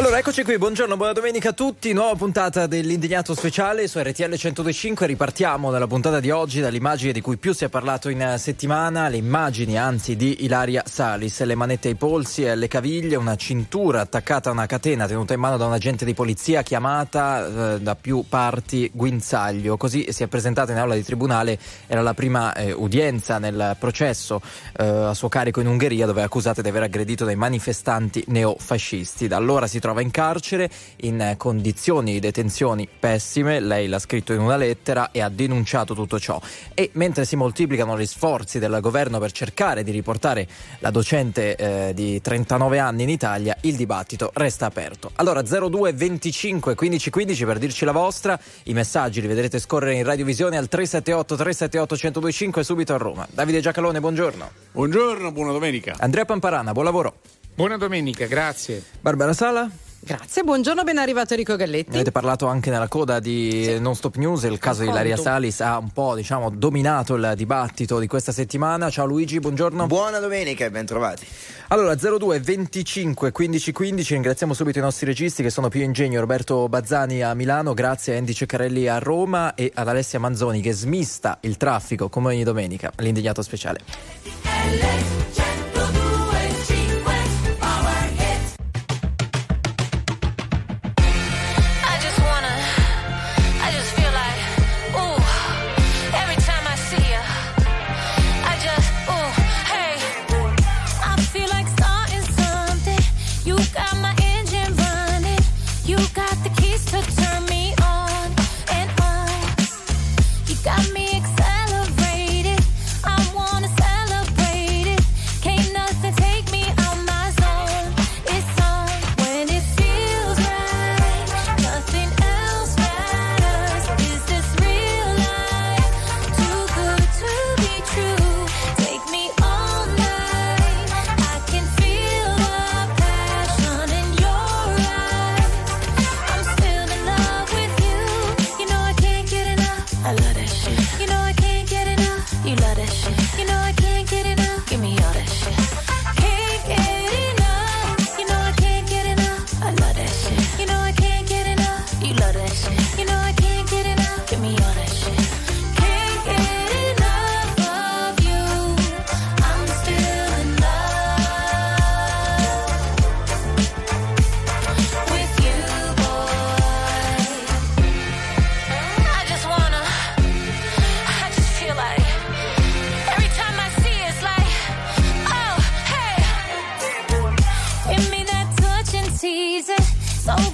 Allora, eccoci qui, buongiorno, buona domenica a tutti, nuova puntata dell'Indignato Speciale su RTL 125, ripartiamo dalla puntata di oggi dall'immagine di cui più si è parlato in settimana, le immagini anzi di Ilaria Salis, le manette ai polsi e alle caviglie, una cintura attaccata a una catena tenuta in mano da un agente di polizia chiamata eh, da più parti guinzaglio, così si è presentata in aula di tribunale, era la prima eh, udienza nel processo eh, a suo carico in Ungheria dove è accusata di aver aggredito dei manifestanti neofascisti, da allora si trova in carcere in condizioni di detenzione pessime, lei l'ha scritto in una lettera e ha denunciato tutto ciò. E mentre si moltiplicano gli sforzi del governo per cercare di riportare la docente eh, di 39 anni in Italia, il dibattito resta aperto. Allora 02 25 15 15 per dirci la vostra, i messaggi li vedrete scorrere in radiovisione al 378 378 1025 subito a Roma. Davide Giacalone, buongiorno. Buongiorno, buona domenica. Andrea Pamparana, buon lavoro. Buona domenica, grazie. Barbara Sala? Grazie, buongiorno, ben arrivato Enrico Galletti. Avete parlato anche nella coda di sì. Non Stop News, il caso di Ilaria Salis ha un po' diciamo, dominato il dibattito di questa settimana. Ciao Luigi, buongiorno. Buona domenica e ben trovati. Allora 02 25 15 15, ringraziamo subito i nostri registi che sono più ingegno, Roberto Bazzani a Milano, grazie a Andy Ceccarelli a Roma e ad Alessia Manzoni che smista il traffico come ogni domenica, l'indignato speciale.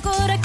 corazón.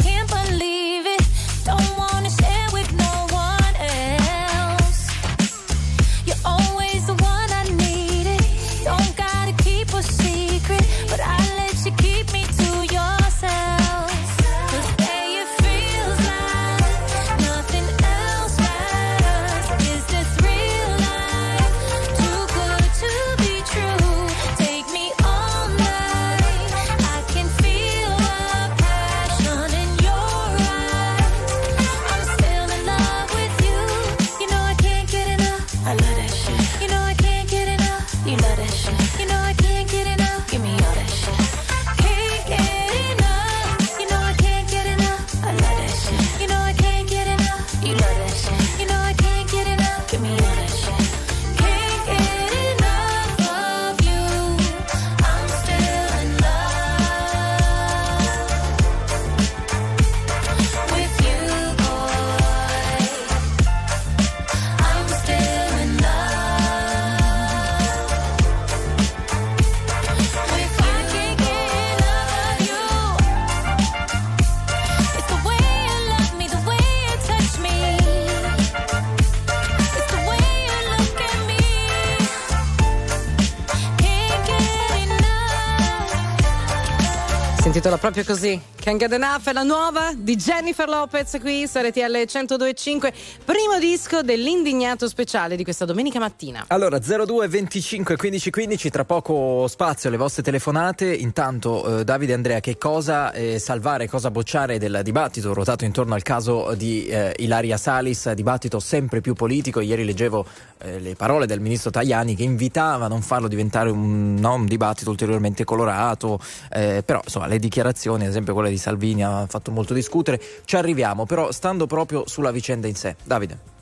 Intitola proprio così. Can't Get Enough è la nuova di Jennifer Lopez qui su RTL 1025, primo disco dell'indignato speciale di questa domenica mattina. Allora 02 25 15 15, tra poco spazio alle vostre telefonate. Intanto eh, Davide e Andrea, che cosa eh, salvare, cosa bocciare del dibattito ruotato intorno al caso di eh, Ilaria Salis, dibattito sempre più politico. Ieri leggevo eh, le parole del ministro Tajani che invitava a non farlo diventare un, no, un dibattito ulteriormente colorato, eh, però insomma le dichiarazioni, ad esempio quella di Salvini ha fatto molto discutere, ci arriviamo, però stando proprio sulla vicenda in sé. Davide.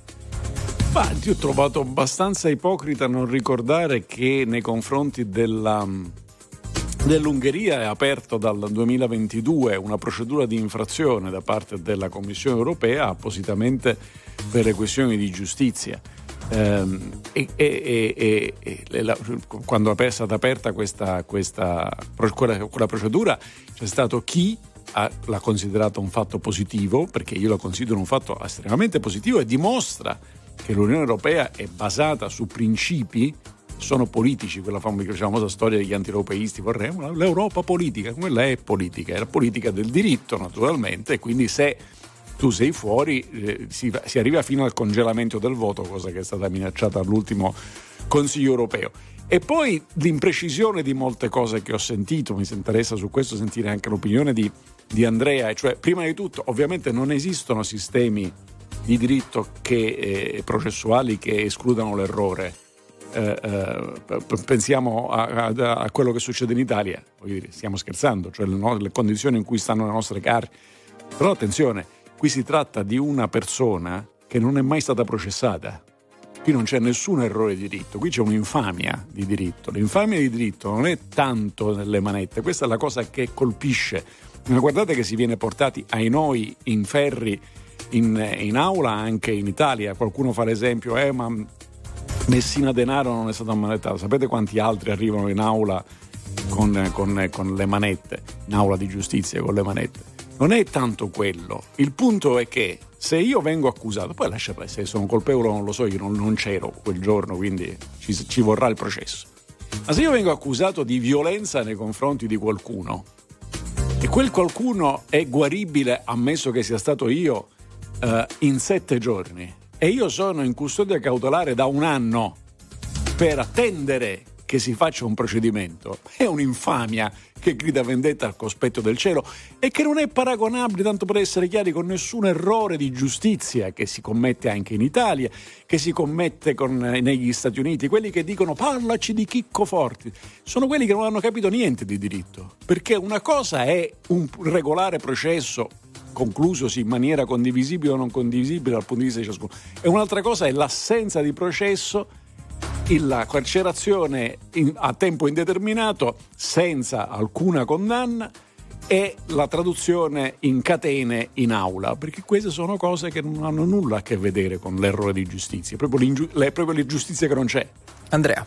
Ma io ho trovato abbastanza ipocrita non ricordare che nei confronti della, dell'Ungheria è aperto dal 2022 una procedura di infrazione da parte della Commissione europea appositamente per le questioni di giustizia. Ehm, e, e, e, la, quando è stata aperta questa, questa quella, quella, procedura c'è stato chi l'ha considerato un fatto positivo, perché io lo considero un fatto estremamente positivo e dimostra che l'Unione Europea è basata su principi sono politici, quella famosa storia degli anti-europeisti, vorremmo l'Europa politica, quella è politica, è la politica del diritto naturalmente, e quindi se tu sei fuori eh, si, si, arriva fino al congelamento del voto, cosa che è stata minacciata all'ultimo Consiglio europeo. E poi l'imprecisione di molte cose che ho sentito, mi interessa su questo sentire anche l'opinione di, di Andrea, cioè prima di tutto ovviamente non esistono sistemi di diritto che, eh, processuali che escludano l'errore. Eh, eh, pensiamo a, a, a, quello che succede in Italia, dire, stiamo scherzando, cioè le, no, le condizioni in cui stanno le nostre carri. Però attenzione, Qui si tratta di una persona che non è mai stata processata. Qui non c'è nessun errore di diritto, qui c'è un'infamia di diritto. L'infamia di diritto non è tanto nelle manette, questa è la cosa che colpisce. Guardate che si viene portati ai noi in ferri in, in aula anche in Italia. Qualcuno fa l'esempio, eh ma Messina Denaro non è stato ammanettato. Sapete quanti altri arrivano in aula con, con, con le manette, in aula di giustizia con le manette? non è tanto quello. Il punto è che se io vengo accusato, poi lascia se sono colpevole o non lo so, io non, non c'ero quel giorno, quindi ci, ci, vorrà il processo. Ma se io vengo accusato di violenza nei confronti di qualcuno e quel qualcuno è guaribile, ammesso che sia stato io, eh, in sette giorni, e io sono in custodia cautelare da un anno per attendere che si faccia un procedimento, è un'infamia che grida vendetta al cospetto del cielo e che non è paragonabile, tanto per essere chiari, con nessun errore di giustizia che si commette anche in Italia, che si commette con, eh, negli Stati Uniti. Quelli che dicono parlaci di Chicco Forti sono quelli che non hanno capito niente di diritto, perché una cosa è un regolare processo conclusosi in maniera condivisibile o non condivisibile dal punto di vista di ciascuno, e un'altra cosa è l'assenza di processo la carcerazione in, a tempo indeterminato senza alcuna condanna e la traduzione in catene in aula, perché queste sono cose che non hanno nulla a che vedere con l'errore di giustizia, è proprio, è proprio l'ingiustizia che non c'è. Andrea.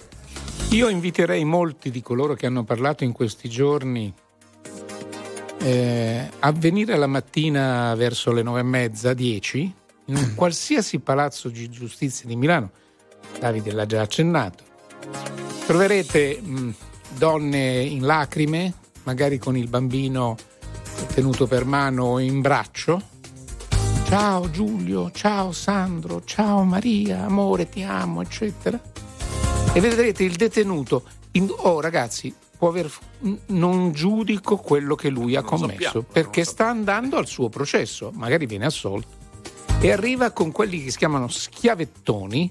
Io inviterei molti di coloro che hanno parlato in questi giorni eh, a venire la mattina verso le nove e mezza, dieci, in un qualsiasi palazzo di giustizia di Milano Davide l'ha già accennato. Troverete mh, donne in lacrime, magari con il bambino tenuto per mano in braccio. Ciao Giulio, ciao Sandro, ciao Maria, amore, ti amo, eccetera. E vedrete il detenuto. In, oh ragazzi, può aver, non giudico quello che lui ha commesso sappiamo, perché sta andando al suo processo, magari viene assolto e arriva con quelli che si chiamano schiavettoni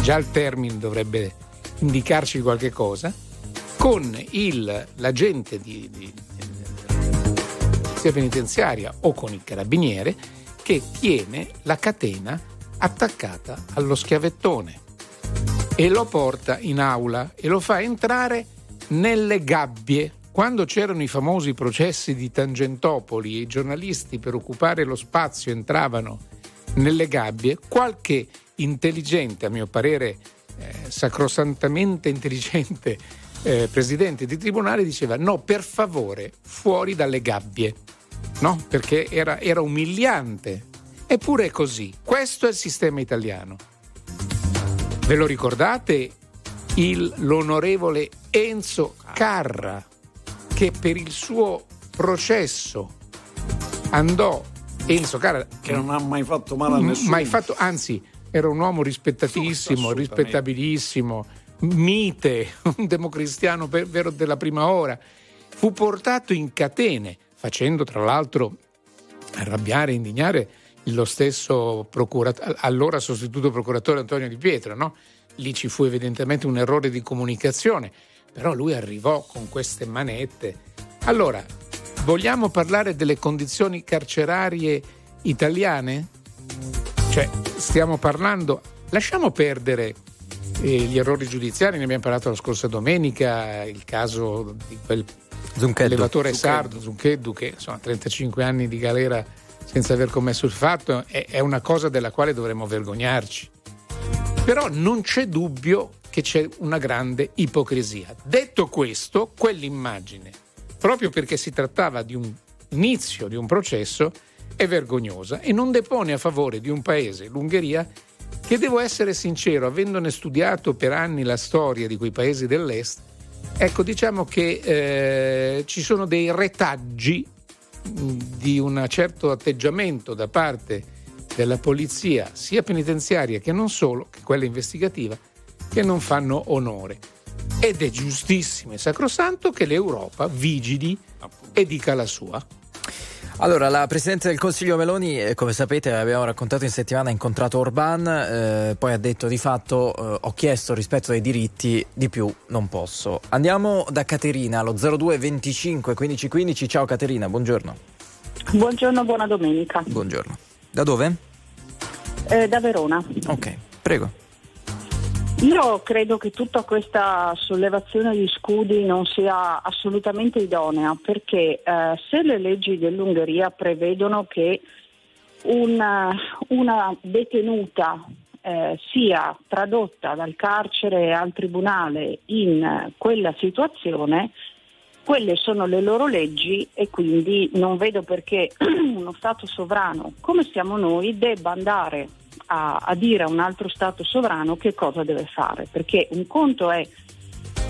già il termine dovrebbe indicarci qualche cosa, con il, l'agente di, di, sia penitenziaria o con il carabiniere che tiene la catena attaccata allo schiavettone e lo porta in aula e lo fa entrare nelle gabbie. Quando c'erano i famosi processi di Tangentopoli e i giornalisti per occupare lo spazio entravano nelle gabbie, qualche intelligente, a mio parere eh, sacrosantamente intelligente eh, presidente di tribunale diceva no, per favore, fuori dalle gabbie, no? Perché era, era umiliante. Eppure è così, questo è il sistema italiano. Ve lo ricordate? Il, l'onorevole Enzo Carra, che per il suo processo andò Enzo Carra che non ha mai fatto male a nessuno mai fatto, anzi era un uomo rispettatissimo, rispettabilissimo, mite, un democristiano vero della prima ora. Fu portato in catene, facendo tra l'altro arrabbiare e indignare lo stesso allora sostituto procuratore Antonio Di Pietro. No? Lì ci fu evidentemente un errore di comunicazione, però lui arrivò con queste manette. Allora, vogliamo parlare delle condizioni carcerarie italiane? Cioè, stiamo parlando, lasciamo perdere eh, gli errori giudiziari, ne abbiamo parlato la scorsa domenica, il caso di quel Zuncheddu. elevatore sardo, Zuncheddu, che insomma 35 anni di galera senza aver commesso il fatto, è, è una cosa della quale dovremmo vergognarci. Però non c'è dubbio che c'è una grande ipocrisia. Detto questo, quell'immagine, proprio perché si trattava di un inizio di un processo, è vergognosa e non depone a favore di un paese, l'Ungheria, che devo essere sincero, avendone studiato per anni la storia di quei paesi dell'Est, ecco diciamo che eh, ci sono dei retaggi di un certo atteggiamento da parte della polizia, sia penitenziaria che non solo, che quella investigativa, che non fanno onore. Ed è giustissimo e sacrosanto che l'Europa vigili e dica la sua. Allora, la Presidente del Consiglio Meloni, eh, come sapete, abbiamo raccontato in settimana, ha incontrato Orban, eh, poi ha detto di fatto eh, ho chiesto rispetto ai diritti, di più non posso. Andiamo da Caterina allo 02 25 15 15. Ciao Caterina, buongiorno. Buongiorno, buona domenica. Buongiorno. Da dove? Eh, da Verona. Ok, prego. Io credo che tutta questa sollevazione di scudi non sia assolutamente idonea perché eh, se le leggi dell'Ungheria prevedono che una, una detenuta eh, sia tradotta dal carcere al tribunale in quella situazione, quelle sono le loro leggi e quindi non vedo perché uno Stato sovrano come siamo noi debba andare a, a dire a un altro Stato sovrano che cosa deve fare, perché un conto è,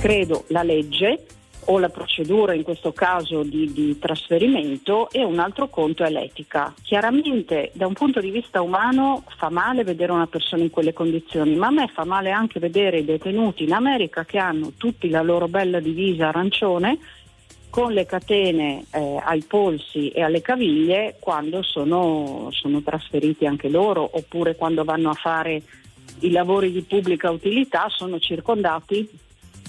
credo, la legge o la procedura in questo caso di, di, trasferimento e un altro conto è l'etica. Chiaramente da un punto di vista umano fa male vedere una persona in quelle condizioni, ma a me fa male anche vedere i detenuti in America che hanno tutti la loro bella divisa arancione con le catene eh, ai polsi e alle caviglie quando sono, sono, trasferiti anche loro oppure quando vanno a fare i lavori di pubblica utilità sono circondati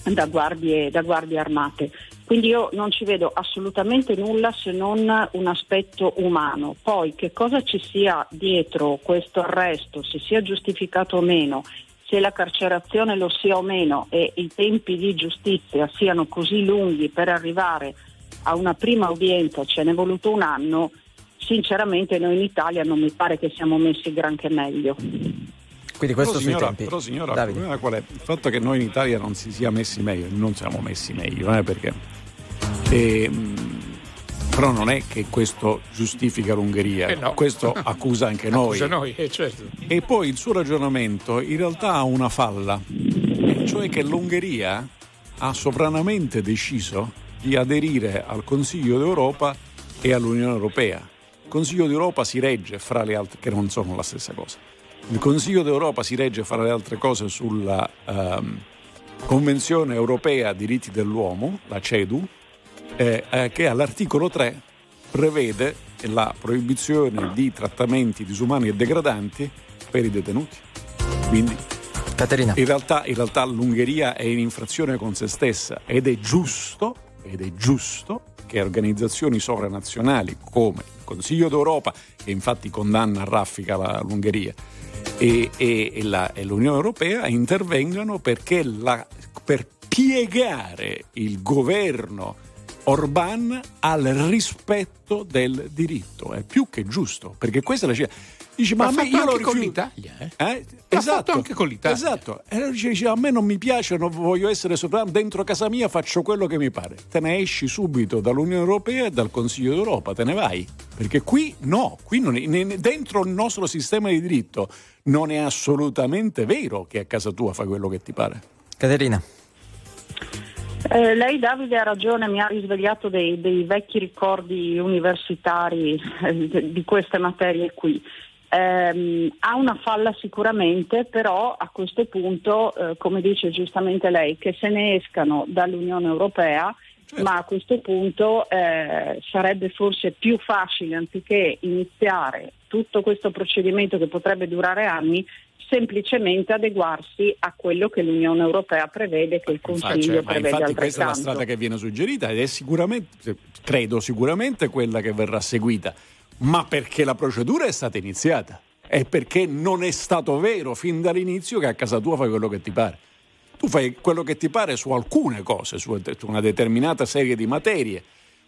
da guardie, da guardie armate. Quindi io non ci vedo assolutamente nulla se non un aspetto umano. Poi che cosa ci sia dietro questo arresto, se sia giustificato o meno, se la carcerazione lo sia o meno e i tempi di giustizia siano così lunghi per arrivare a una prima udienza, ce n'è voluto un anno, sinceramente noi in Italia non mi pare che siamo messi granché meglio. Quindi questo però, signora. Però signora, Davide. il qual è? Il fatto che noi in Italia non si sia messi meglio, non siamo messi meglio, eh, perché... E, ehm, però non è che questo giustifica l'Ungheria, eh no. questo accusa anche noi. Accusa noi eh, certo. E poi il suo ragionamento in realtà ha una falla, cioè che l'Ungheria ha sovranamente deciso di aderire al Consiglio d'Europa e all'Unione Europea. Il Consiglio d'Europa si regge fra le altre, che non sono la stessa cosa. Il Consiglio d'Europa si regge fra le altre cose sulla um, Convenzione Europea diritti dell'uomo, la CEDU, eh, eh, che all'articolo 3 prevede la proibizione di trattamenti disumani e degradanti per i detenuti. Quindi Caterina. In realtà, in realtà l'Ungheria è in infrazione con se stessa ed è giusto, ed è giusto che organizzazioni sovranazionali come il Consiglio d'Europa, che infatti condanna a raffica la, l'Ungheria, e, e, e, la, e, l'Unione Europea intervengano perché la, per piegare il governo Orban al rispetto del diritto. È più che giusto, perché questa è la scelta. Dice, ma, ma a me io lo rifiuto. con l'Italia, eh? eh? Esatto, anche con l'Italia. Esatto. E allora dice, a me non mi piace, non voglio essere sovrano, dentro casa mia faccio quello che mi pare. Te ne esci subito dall'Unione Europea e dal Consiglio d'Europa, te ne vai. Perché qui no, qui non è, dentro il nostro sistema di diritto non è assolutamente vero che a casa tua fai quello che ti pare. Caterina. Eh, lei Davide ha ragione, mi ha risvegliato dei, dei vecchi ricordi universitari eh, di queste materie qui. Eh, ha una falla sicuramente, però a questo punto, eh, come dice giustamente lei, che se ne escano dall'Unione Europea certo. ma a questo punto eh, sarebbe forse più facile, anziché iniziare tutto questo procedimento che potrebbe durare anni, semplicemente adeguarsi a quello che l'Unione Europea prevede, che il Consiglio cioè, prevede infatti altrettanto. questa è la strada che viene suggerita ed è sicuramente, credo sicuramente quella che verrà seguita, ma perché la procedura è stata iniziata e perché non è stato vero fin dall'inizio che a casa tua fai quello che ti pare. Tu fai quello che ti pare su alcune cose, su una determinata serie di materie,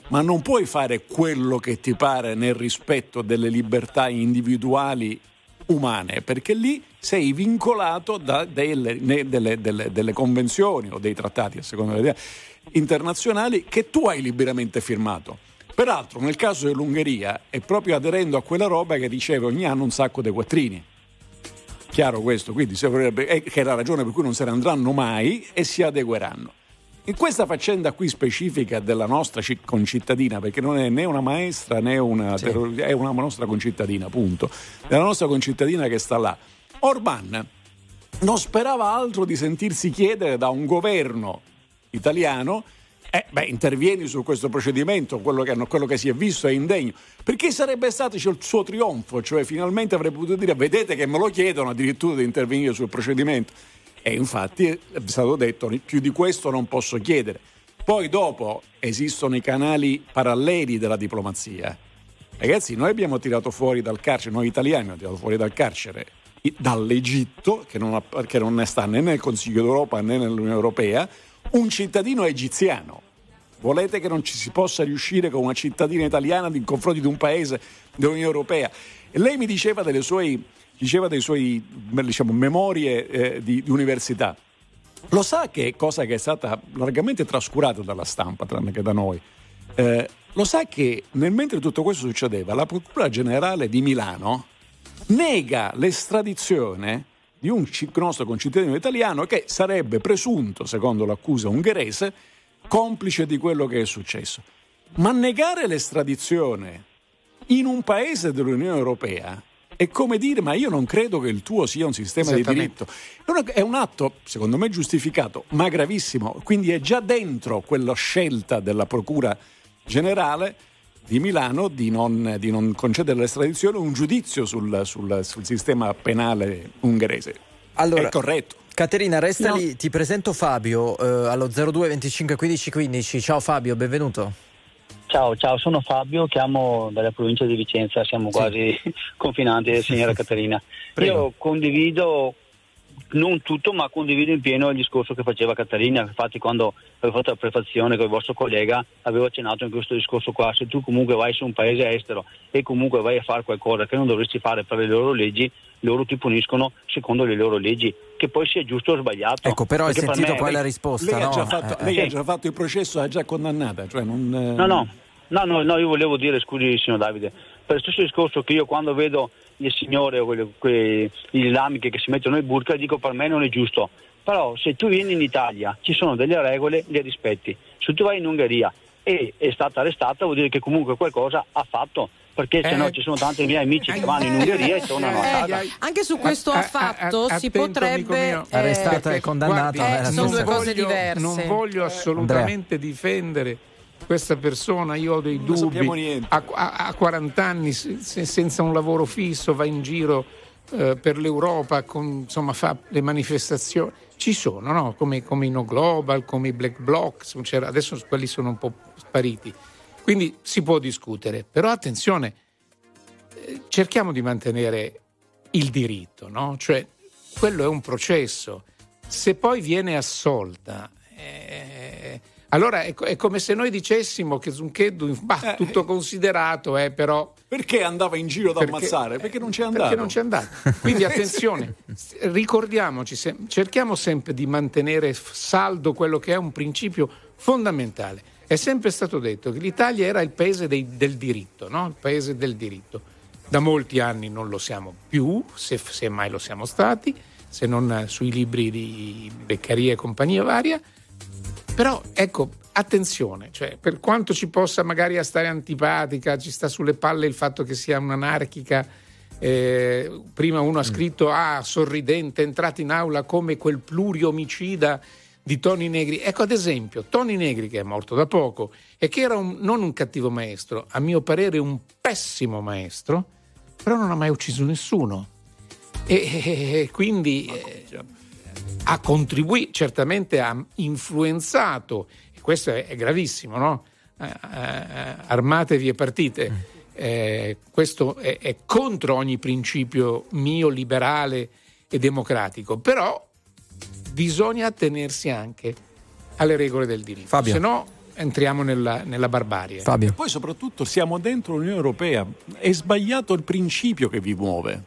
ma non puoi fare quello che ti pare nel rispetto delle libertà individuali umane, perché lì sei vincolato da delle, delle, delle, delle convenzioni o dei trattati, a seconda delle internazionali, che tu hai liberamente firmato. Peraltro, nel caso dell'Ungheria, è proprio aderendo a quella roba che riceve ogni anno un sacco di quattrini. Chiaro questo, quindi che è la ragione per cui non se ne andranno mai e si adegueranno. In questa faccenda qui specifica della nostra concittadina, perché non è né una maestra né una, sì. è una nostra concittadina, punto, della nostra concittadina che sta là, Orban non sperava altro di sentirsi chiedere da un governo italiano eh, beh, intervieni su questo procedimento, quello che, quello che, si è visto è indegno. Perché sarebbe stato il suo trionfo, cioè finalmente avrebbe potuto dire vedete che me lo chiedono addirittura di intervenire sul procedimento. E infatti è stato detto più di questo non posso chiedere. Poi dopo esistono i canali paralleli della diplomazia. Ragazzi, noi abbiamo tirato fuori dal carcere, noi italiani abbiamo tirato fuori dal carcere dall'Egitto, che non, ha, che non sta né nel Consiglio d'Europa né nell'Unione Europea, un cittadino egiziano. Volete che non ci si possa riuscire con una cittadina italiana in confronti di un paese dell'Unione Europea? E lei mi diceva delle sue diceva dei suoi diciamo, memorie eh, di, di, università. Lo sa che cosa che è stata largamente trascurata dalla stampa, tranne che da noi. Eh, lo sa che nel mentre tutto questo succedeva, la Procura Generale di Milano nega l'estradizione di un nostro concittadino italiano che sarebbe presunto, secondo l'accusa ungherese, complice di quello che è successo. Ma negare l'estradizione in un paese dell'Unione Europea è come dire ma io non credo che il tuo sia un sistema di diritto. È un atto, secondo me, giustificato, ma gravissimo. Quindi è già dentro quella scelta della Procura Generale di Milano di non, di non concedere l'estradizione un giudizio sul, sul, sul sistema penale ungherese. Allora, è corretto. Caterina, resta no. lì, ti presento Fabio eh, allo 02 25 15 15. Ciao Fabio, benvenuto. Ciao, ciao, sono Fabio, chiamo dalla provincia di Vicenza, siamo sì. quasi confinanti, signora Caterina. Prego. Io condivido non tutto, ma condivido in pieno il discorso che faceva Caterina. Infatti, quando avevo fatto la prefazione con il vostro collega, avevo accennato in questo discorso qua. Se tu comunque vai su un paese estero e comunque vai a fare qualcosa che non dovresti fare per le loro leggi, loro ti puniscono secondo le loro leggi, che poi sia giusto o sbagliato. Ecco, però hai sentito qual è la risposta? Lei, no? ha, fatto, eh, lei sì. ha già fatto il processo, ha già condannata. Cioè non, eh... No, no, no, no, no, io volevo dire, scusi signor Davide, per lo stesso discorso che io quando vedo le signore o quelle, quelle islamiche che si mettono il burka, dico per me non è giusto. Però se tu vieni in Italia ci sono delle regole, le rispetti. Se tu vai in Ungheria e è stata arrestata vuol dire che comunque qualcosa ha fatto perché eh, se no ci sono tanti miei amici che vanno in Ungheria e tornano a casa. Anche su questo a, affatto a, a, si potrebbe eh, arrestata e condannata. Eh, sono due cose diverse. Non voglio assolutamente Andrea. difendere questa persona, io ho dei non dubbi, a, a, 40 anni se, senza un lavoro fisso va in giro eh, per l'Europa, con, insomma fa le manifestazioni. Ci sono, no? come, come i No Global, come i Black Blocs, adesso quelli sono un po' spariti. Quindi si può discutere, però attenzione, eh, cerchiamo di mantenere il diritto, no? Cioè, quello è un processo. Se poi viene assolta, eh, allora è, è, come se noi dicessimo che Zuncheddu, bah, eh, tutto considerato, eh, però... Perché andava in giro ad perché, ammazzare? Perché non c'è andato. Perché non c'è andato. Quindi attenzione, ricordiamoci, cerchiamo sempre di mantenere saldo quello che è un principio fondamentale è sempre stato detto che l'Italia era il paese dei, del diritto, no? il paese del diritto. Da molti anni non lo siamo più, se, se mai lo siamo stati, se non sui libri di Beccaria e compagnia varia. Però ecco, attenzione, cioè, per quanto ci possa magari stare antipatica, ci sta sulle palle il fatto che sia un'anarchica. Eh, prima uno ha scritto, ah, sorridente, è entrato in aula come quel pluriomicida di Tony Negri. Ecco ad esempio, Tony Negri che è morto da poco e che era un, non un cattivo maestro, a mio parere un pessimo maestro, però non ha mai ucciso nessuno. E, e, e quindi eh, ha contribuito, certamente ha influenzato, e questo è, è gravissimo, no? Eh, eh, armatevi e partite. Eh, questo è, è contro ogni principio mio liberale e democratico, però bisogna attenersi anche alle regole del diritto, Fabio. se no entriamo nella, nella barbarie. Fabio. E poi soprattutto siamo dentro l'Unione Europea, è sbagliato il principio che vi muove.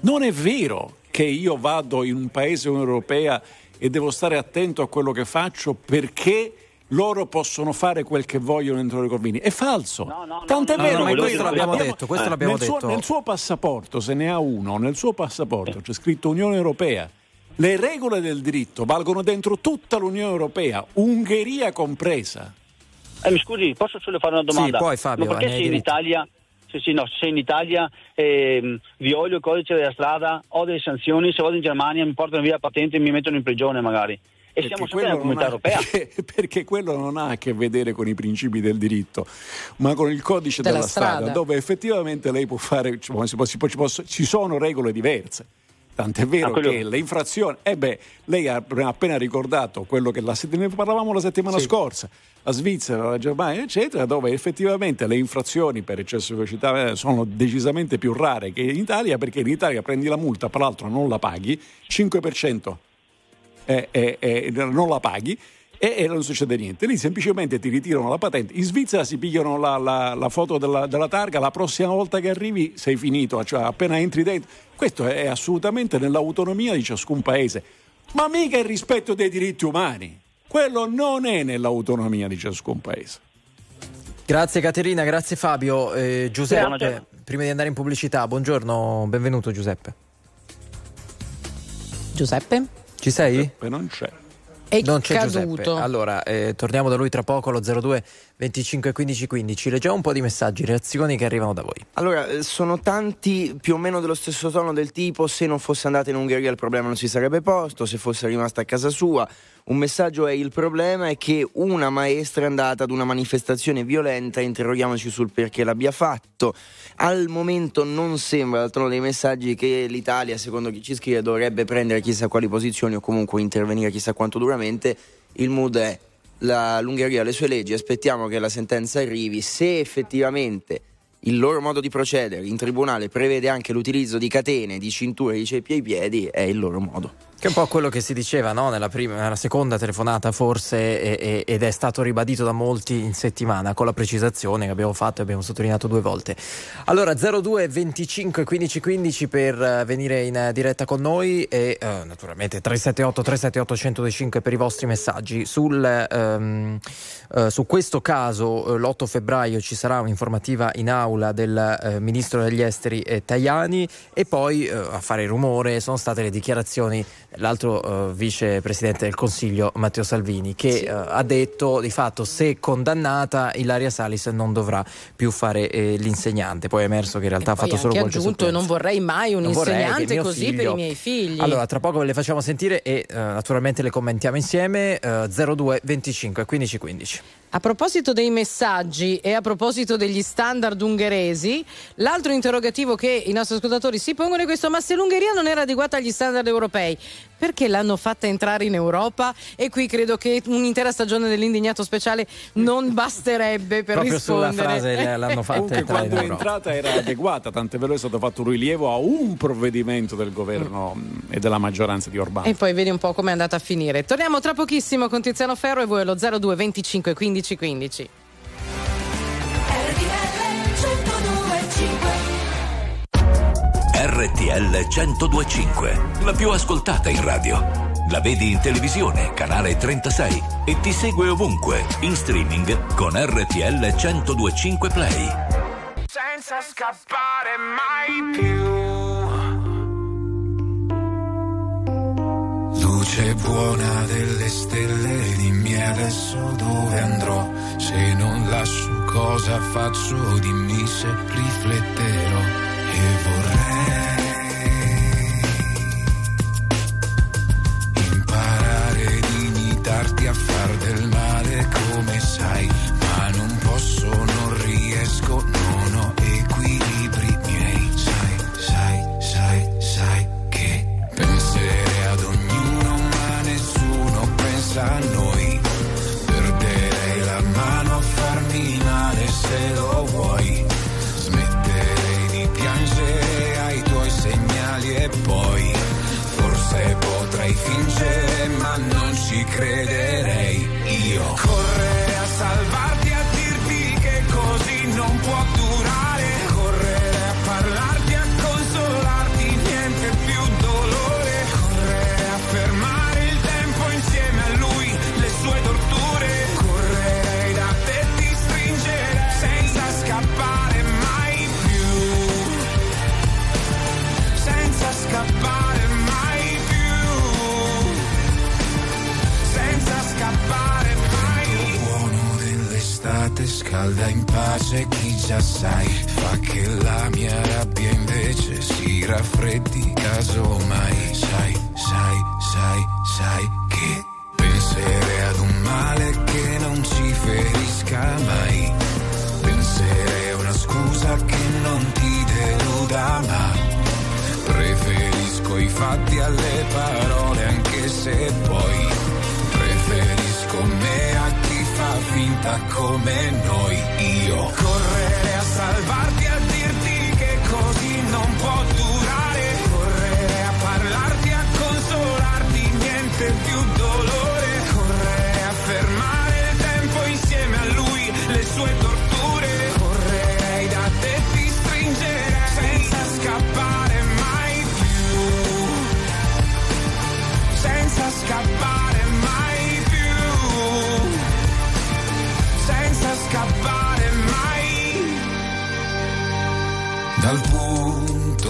Non è vero che io vado in un paese europea e devo stare attento a quello che faccio perché loro possono fare quel che vogliono dentro le confini. È falso. No, no, Tant'è no, vero. No, questo l'abbiamo detto. Questo eh, l'abbiamo nel, detto. Suo, nel suo passaporto, se ne ha uno, nel suo passaporto c'è scritto Unione Europea. Le regole del diritto valgono dentro tutta l'Unione Europea, Ungheria compresa. Eh, mi scusi, posso solo fare una domanda? Sì, poi Fabio. Ma perché se in Italia sì, sì, no, se in Italia eh, violio il codice della strada ho delle sanzioni, se vado in Germania mi portano via la patente e mi mettono in prigione magari. E perché siamo sempre nella comunità europea. Perché, perché, quello non ha a che vedere con i principi del diritto, ma con il codice della, della strada, strada, dove effettivamente lei può fare, ci, ci sono regole diverse. Tant'è vero ah, che le infrazioni, eh beh, lei ha appena ricordato quello che la, ne parlavamo la settimana sì. scorsa, la Svizzera, la Germania, eccetera, dove effettivamente le infrazioni per eccesso di velocità eh, sono decisamente più rare che in Italia, perché in Italia prendi la multa, tra l'altro non la paghi, 5% è, è, è, non la paghi e, e, non succede niente. Lì semplicemente ti ritirano la patente. In Svizzera si pigliano la, la, la foto della, della, targa, la prossima volta che arrivi sei finito, cioè appena entri dentro. Questo è assolutamente nell'autonomia di ciascun paese, ma mica il rispetto dei diritti umani. Quello non è nell'autonomia di ciascun paese. Grazie Caterina, grazie Fabio. Eh, Giuseppe, grazie. prima di andare in pubblicità, buongiorno, benvenuto Giuseppe. Giuseppe? Ci sei? Giuseppe non c'è è non c'è caduto. Giuseppe. Allora, eh, torniamo da lui tra poco allo 02 25 15 15. Leggiamo un po' di messaggi, reazioni che arrivano da voi. Allora, eh, sono tanti più o meno dello stesso tono del tipo se non fosse andata in Ungheria il problema non si sarebbe posto, se fosse rimasta a casa sua. Un messaggio è il problema è che una maestra è andata ad una manifestazione violenta, interroghiamoci sul perché l'abbia fatto. Al momento non sembra dal tono dei messaggi che l'Italia, secondo chi ci scrive, dovrebbe prendere chissà quali posizioni o comunque intervenire chissà quanto duramente. Il mood è la, l'Ungheria ha le sue leggi, aspettiamo che la sentenza arrivi, se effettivamente il loro modo di procedere in tribunale prevede anche l'utilizzo di catene, di cinture, di ceppi ai piedi, è il loro modo. Che è un po' quello che si diceva no? nella, prima, nella, seconda telefonata forse e, e, ed è stato ribadito da molti in settimana con la precisazione che abbiamo fatto e abbiamo sottolineato due volte. Allora 02 25 15 15 per uh, venire in diretta con noi e uh, naturalmente 378 378 1025 per i vostri messaggi. Sul, um, uh, su questo caso l'8 febbraio ci sarà un'informativa in aula del ministro degli esteri Tajani e poi a fare rumore sono state le dichiarazioni l'altro uh, vicepresidente del Consiglio Matteo Salvini che sì. uh, ha detto di fatto se condannata Ilaria Salis non dovrà più fare eh, l'insegnante poi è emerso che in realtà ha fatto solo qualche aggiunto non vorrei mai un non insegnante così figlio... per i miei figli allora tra poco ve le facciamo sentire e uh, naturalmente le commentiamo insieme 02 25 15 15 a proposito dei messaggi e a proposito degli standard ungheresi, l'altro interrogativo che i nostri ascoltatori si pongono è questo: ma se l'Ungheria non era adeguata agli standard europei, perché l'hanno fatta entrare in Europa? E qui credo che un'intera stagione dell'indignato speciale non basterebbe per Proprio rispondere. Sulla frase l'hanno fatta Comunque, entrare quando è entrata era adeguata, tant'è vero è stato fatto un rilievo a un provvedimento del governo mm. e della maggioranza di Orbán. E poi vedi un po' come è andata a finire. Torniamo tra pochissimo con Tiziano Ferro e voi allo 02 25 15 1515. RTL 1025, la più ascoltata in radio. La vedi in televisione, canale 36 e ti segue ovunque, in streaming con RTL 1025 Play. Senza scappare mai più. Luce buona delle stelle, dimmi adesso dove andrò. Se non lascio cosa faccio, dimmi se rifletterò e vorrei invitarti a far del male come sai, ma non posso, non riesco, non ho equilibri miei, sai, sai, sai, sai che pensare ad ognuno, ma nessuno pensa a noi, perderei la mano a farmi male se lo vuoi, smetterei di piangere ai tuoi segnali e poi forse potrai fingere ma non ci crederei. Io correre a salvarti scalda in pace chi già sai. Fa che la mia rabbia invece si raffreddi casomai. Sai, sai, sai, sai che penserei ad un male che non ci ferisca mai. Penserei a una scusa che non ti deluda ma Preferisco i fatti alle parole anche se poi fa finta come noi. Io correre a salvarti a dirti che così non può durare.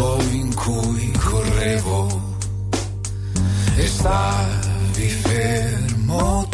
Punto in cui correvo e stavi fermo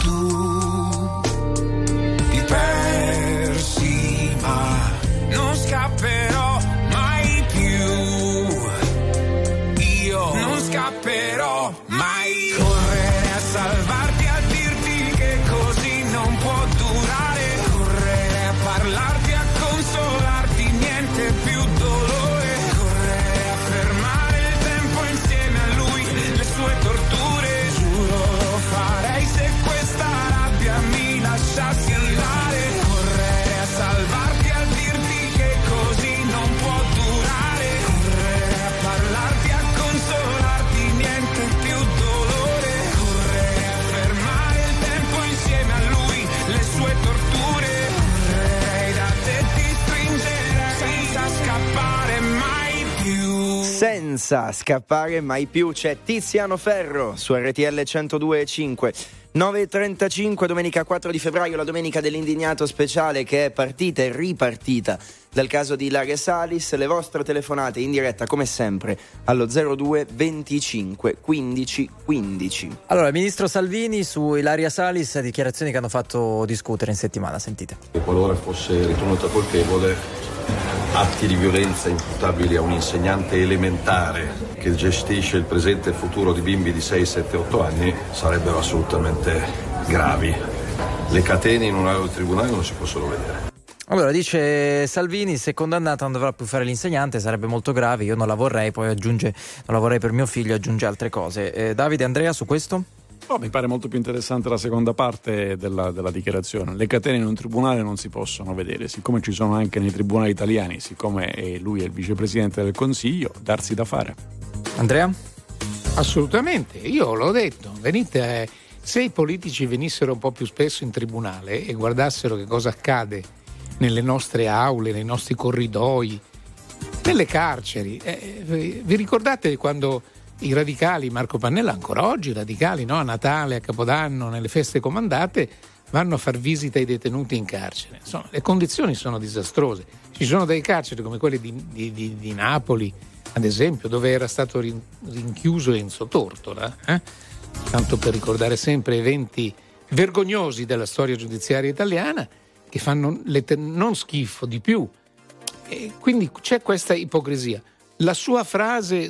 Senza scappare mai più c'è Tiziano Ferro su RTL 102.5. 9.35 domenica 4 di febbraio, la domenica dell'indignato speciale che è partita e ripartita dal caso di Ilaria Salis. Le vostre telefonate in diretta come sempre allo 02 25 15 15. Allora, ministro Salvini su Ilaria Salis, dichiarazioni che hanno fatto discutere in settimana, sentite. e qualora fosse ritenuta colpevole atti di violenza imputabili a un insegnante elementare che gestisce il presente e il futuro di bimbi di 6, 7, 8 anni sarebbero assolutamente gravi. Le catene in un aula di tribunale non si possono vedere. Allora, dice Salvini, se condannata non dovrà più fare l'insegnante, sarebbe molto grave, io non la vorrei, poi aggiunge, non la vorrei per mio figlio, aggiunge altre cose. Eh, Davide, Andrea, su questo? Oh, mi pare molto più interessante la seconda parte della, della dichiarazione. Le catene in un tribunale non si possono vedere, siccome ci sono anche nei tribunali italiani, siccome è lui è il vicepresidente del Consiglio, darsi da fare. Andrea? Assolutamente, io l'ho detto, venite, eh, se i politici venissero un po' più spesso in tribunale e guardassero che cosa accade nelle nostre aule, nei nostri corridoi, nelle carceri, eh, vi vi ricordate quando i radicali, Marco Pannella ancora oggi, i radicali no? a Natale, a Capodanno, nelle feste comandate, vanno a far visita ai detenuti in carcere. Insomma, le condizioni sono disastrose. Ci sono dei carceri come quelli di, di- di- di Napoli, ad esempio, dove era stato rin- rinchiuso Enzo Tortora, eh? tanto per ricordare sempre eventi vergognosi della storia giudiziaria italiana che fanno lette- non schifo di più. E quindi c'è questa ipocrisia. La sua frase,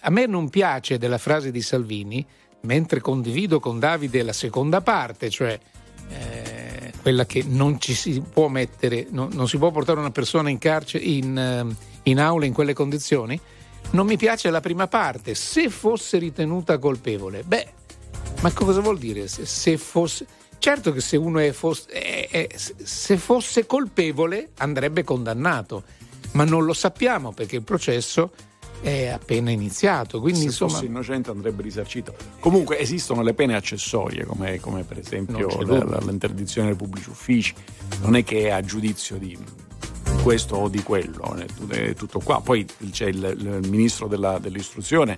a me non piace della frase di Salvini, mentre condivido con Davide la seconda parte, cioè eh, quella che non ci si può mettere, no- non si può portare una persona in carcere, in, eh, in aula in quelle condizioni. Non mi piace la prima parte, se fosse ritenuta colpevole. Beh, Ma cosa vuol dire? Se, se fosse. Certo che se uno è fosse, è, è, se fosse colpevole andrebbe condannato, ma non lo sappiamo perché il processo è appena iniziato. Quindi, Se insomma, fosse innocente andrebbe risarcito. Comunque esistono le pene accessorie, come, come per esempio la- l'interdizione dei pubblici uffici. Non è che è a giudizio di questo o di quello, è tut- è tutto qua. Poi c'è il, il ministro della- dell'istruzione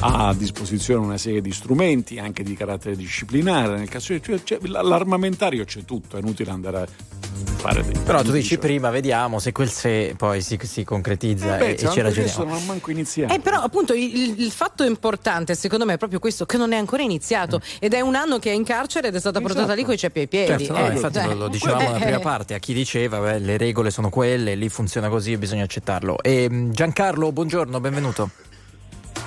ha a disposizione una serie di strumenti anche di carattere disciplinare. Nel caso cioè, c'è- l'armamentario c'è tutto, è inutile andare a fare dei Però tu dici cioè. prima, vediamo se quel se poi si, si concretizza Eh beh, e, e ci anche ragioniamo. non ha manco iniziato. Eh, però appunto il, il fatto importante secondo me è proprio questo che non è ancora iniziato ed è un anno che è in carcere ed è stata portata lì coi ceppi ai piedi. Certo, no, Eh, infatti eh, lo, lo dicevamo nella eh, prima eh. parte, a chi diceva beh, le regole sono quelle, lì funziona così e bisogna accettarlo. E, mh, Giancarlo, buongiorno, benvenuto.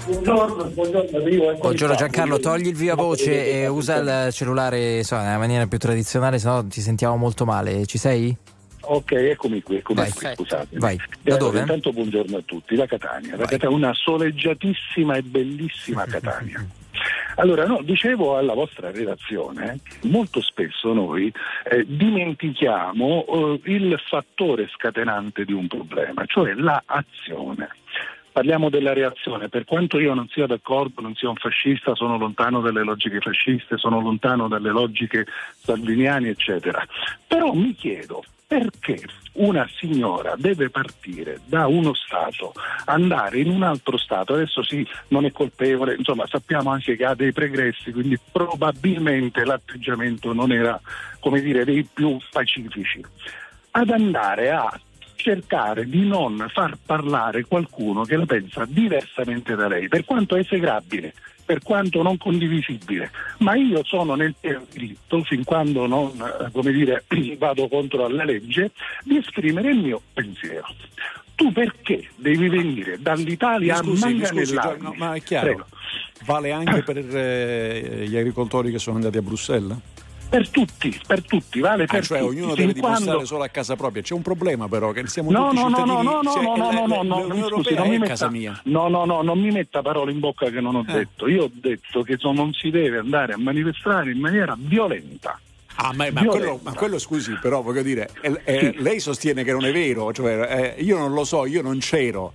Buongiorno, buongiorno, Buongiorno. Giancarlo, togli il via voce e usa il cellulare insomma, nella maniera più tradizionale, sennò ti sentiamo molto male. Ci sei? Ok, eccomi qui, eccomi Vai. qui, scusate. Vai. E Da allora, dove? Intanto buongiorno a tutti, da Catania, da Catania, una soleggiatissima e bellissima Catania. Allora, no, dicevo alla vostra redazione, molto spesso noi eh, dimentichiamo eh, il fattore scatenante di un problema, cioè la azione. Parliamo della reazione, per quanto io non sia d'accordo, non sia un fascista, sono lontano dalle logiche fasciste, sono lontano dalle logiche salviniane, eccetera. Però mi chiedo perché una signora deve partire da uno Stato, andare in un altro Stato, adesso sì, non è colpevole, insomma sappiamo anche che ha dei pregressi, quindi probabilmente l'atteggiamento non era, come dire, dei più pacifici. Ad andare a cercare di non far parlare qualcuno che la pensa diversamente da lei, per quanto esecrabile, per quanto non condivisibile, ma io sono nel diritto, fin quando non eh, come dire, vado contro la legge, di esprimere il mio pensiero. Tu perché devi venire dall'Italia scusi, a manganellarmi? no, ma è chiaro. Prego. Vale anche per eh, gli agricoltori che sono andati a Bruxelles? Per tutti, per tutti, vale per Ah, cioè tutti. ognuno deve dimostrare quando- solo a casa propria. C'è un problema però che siamo No, tutti no, no, cittadini. no, no, cioè, no, no, la- no, no, la- no, mi scusi, non mi è metta, casa mia. No, no, no, non mi metta parole in bocca che non ho Eh. detto. Io ho detto che non si deve andare a manifestare in maniera violenta. Ah, ma, ma quello, ma quello, scusi, però voglio dire, eh, eh, lei sostiene che non è vero, cioè, eh, io non lo so, io non c'ero.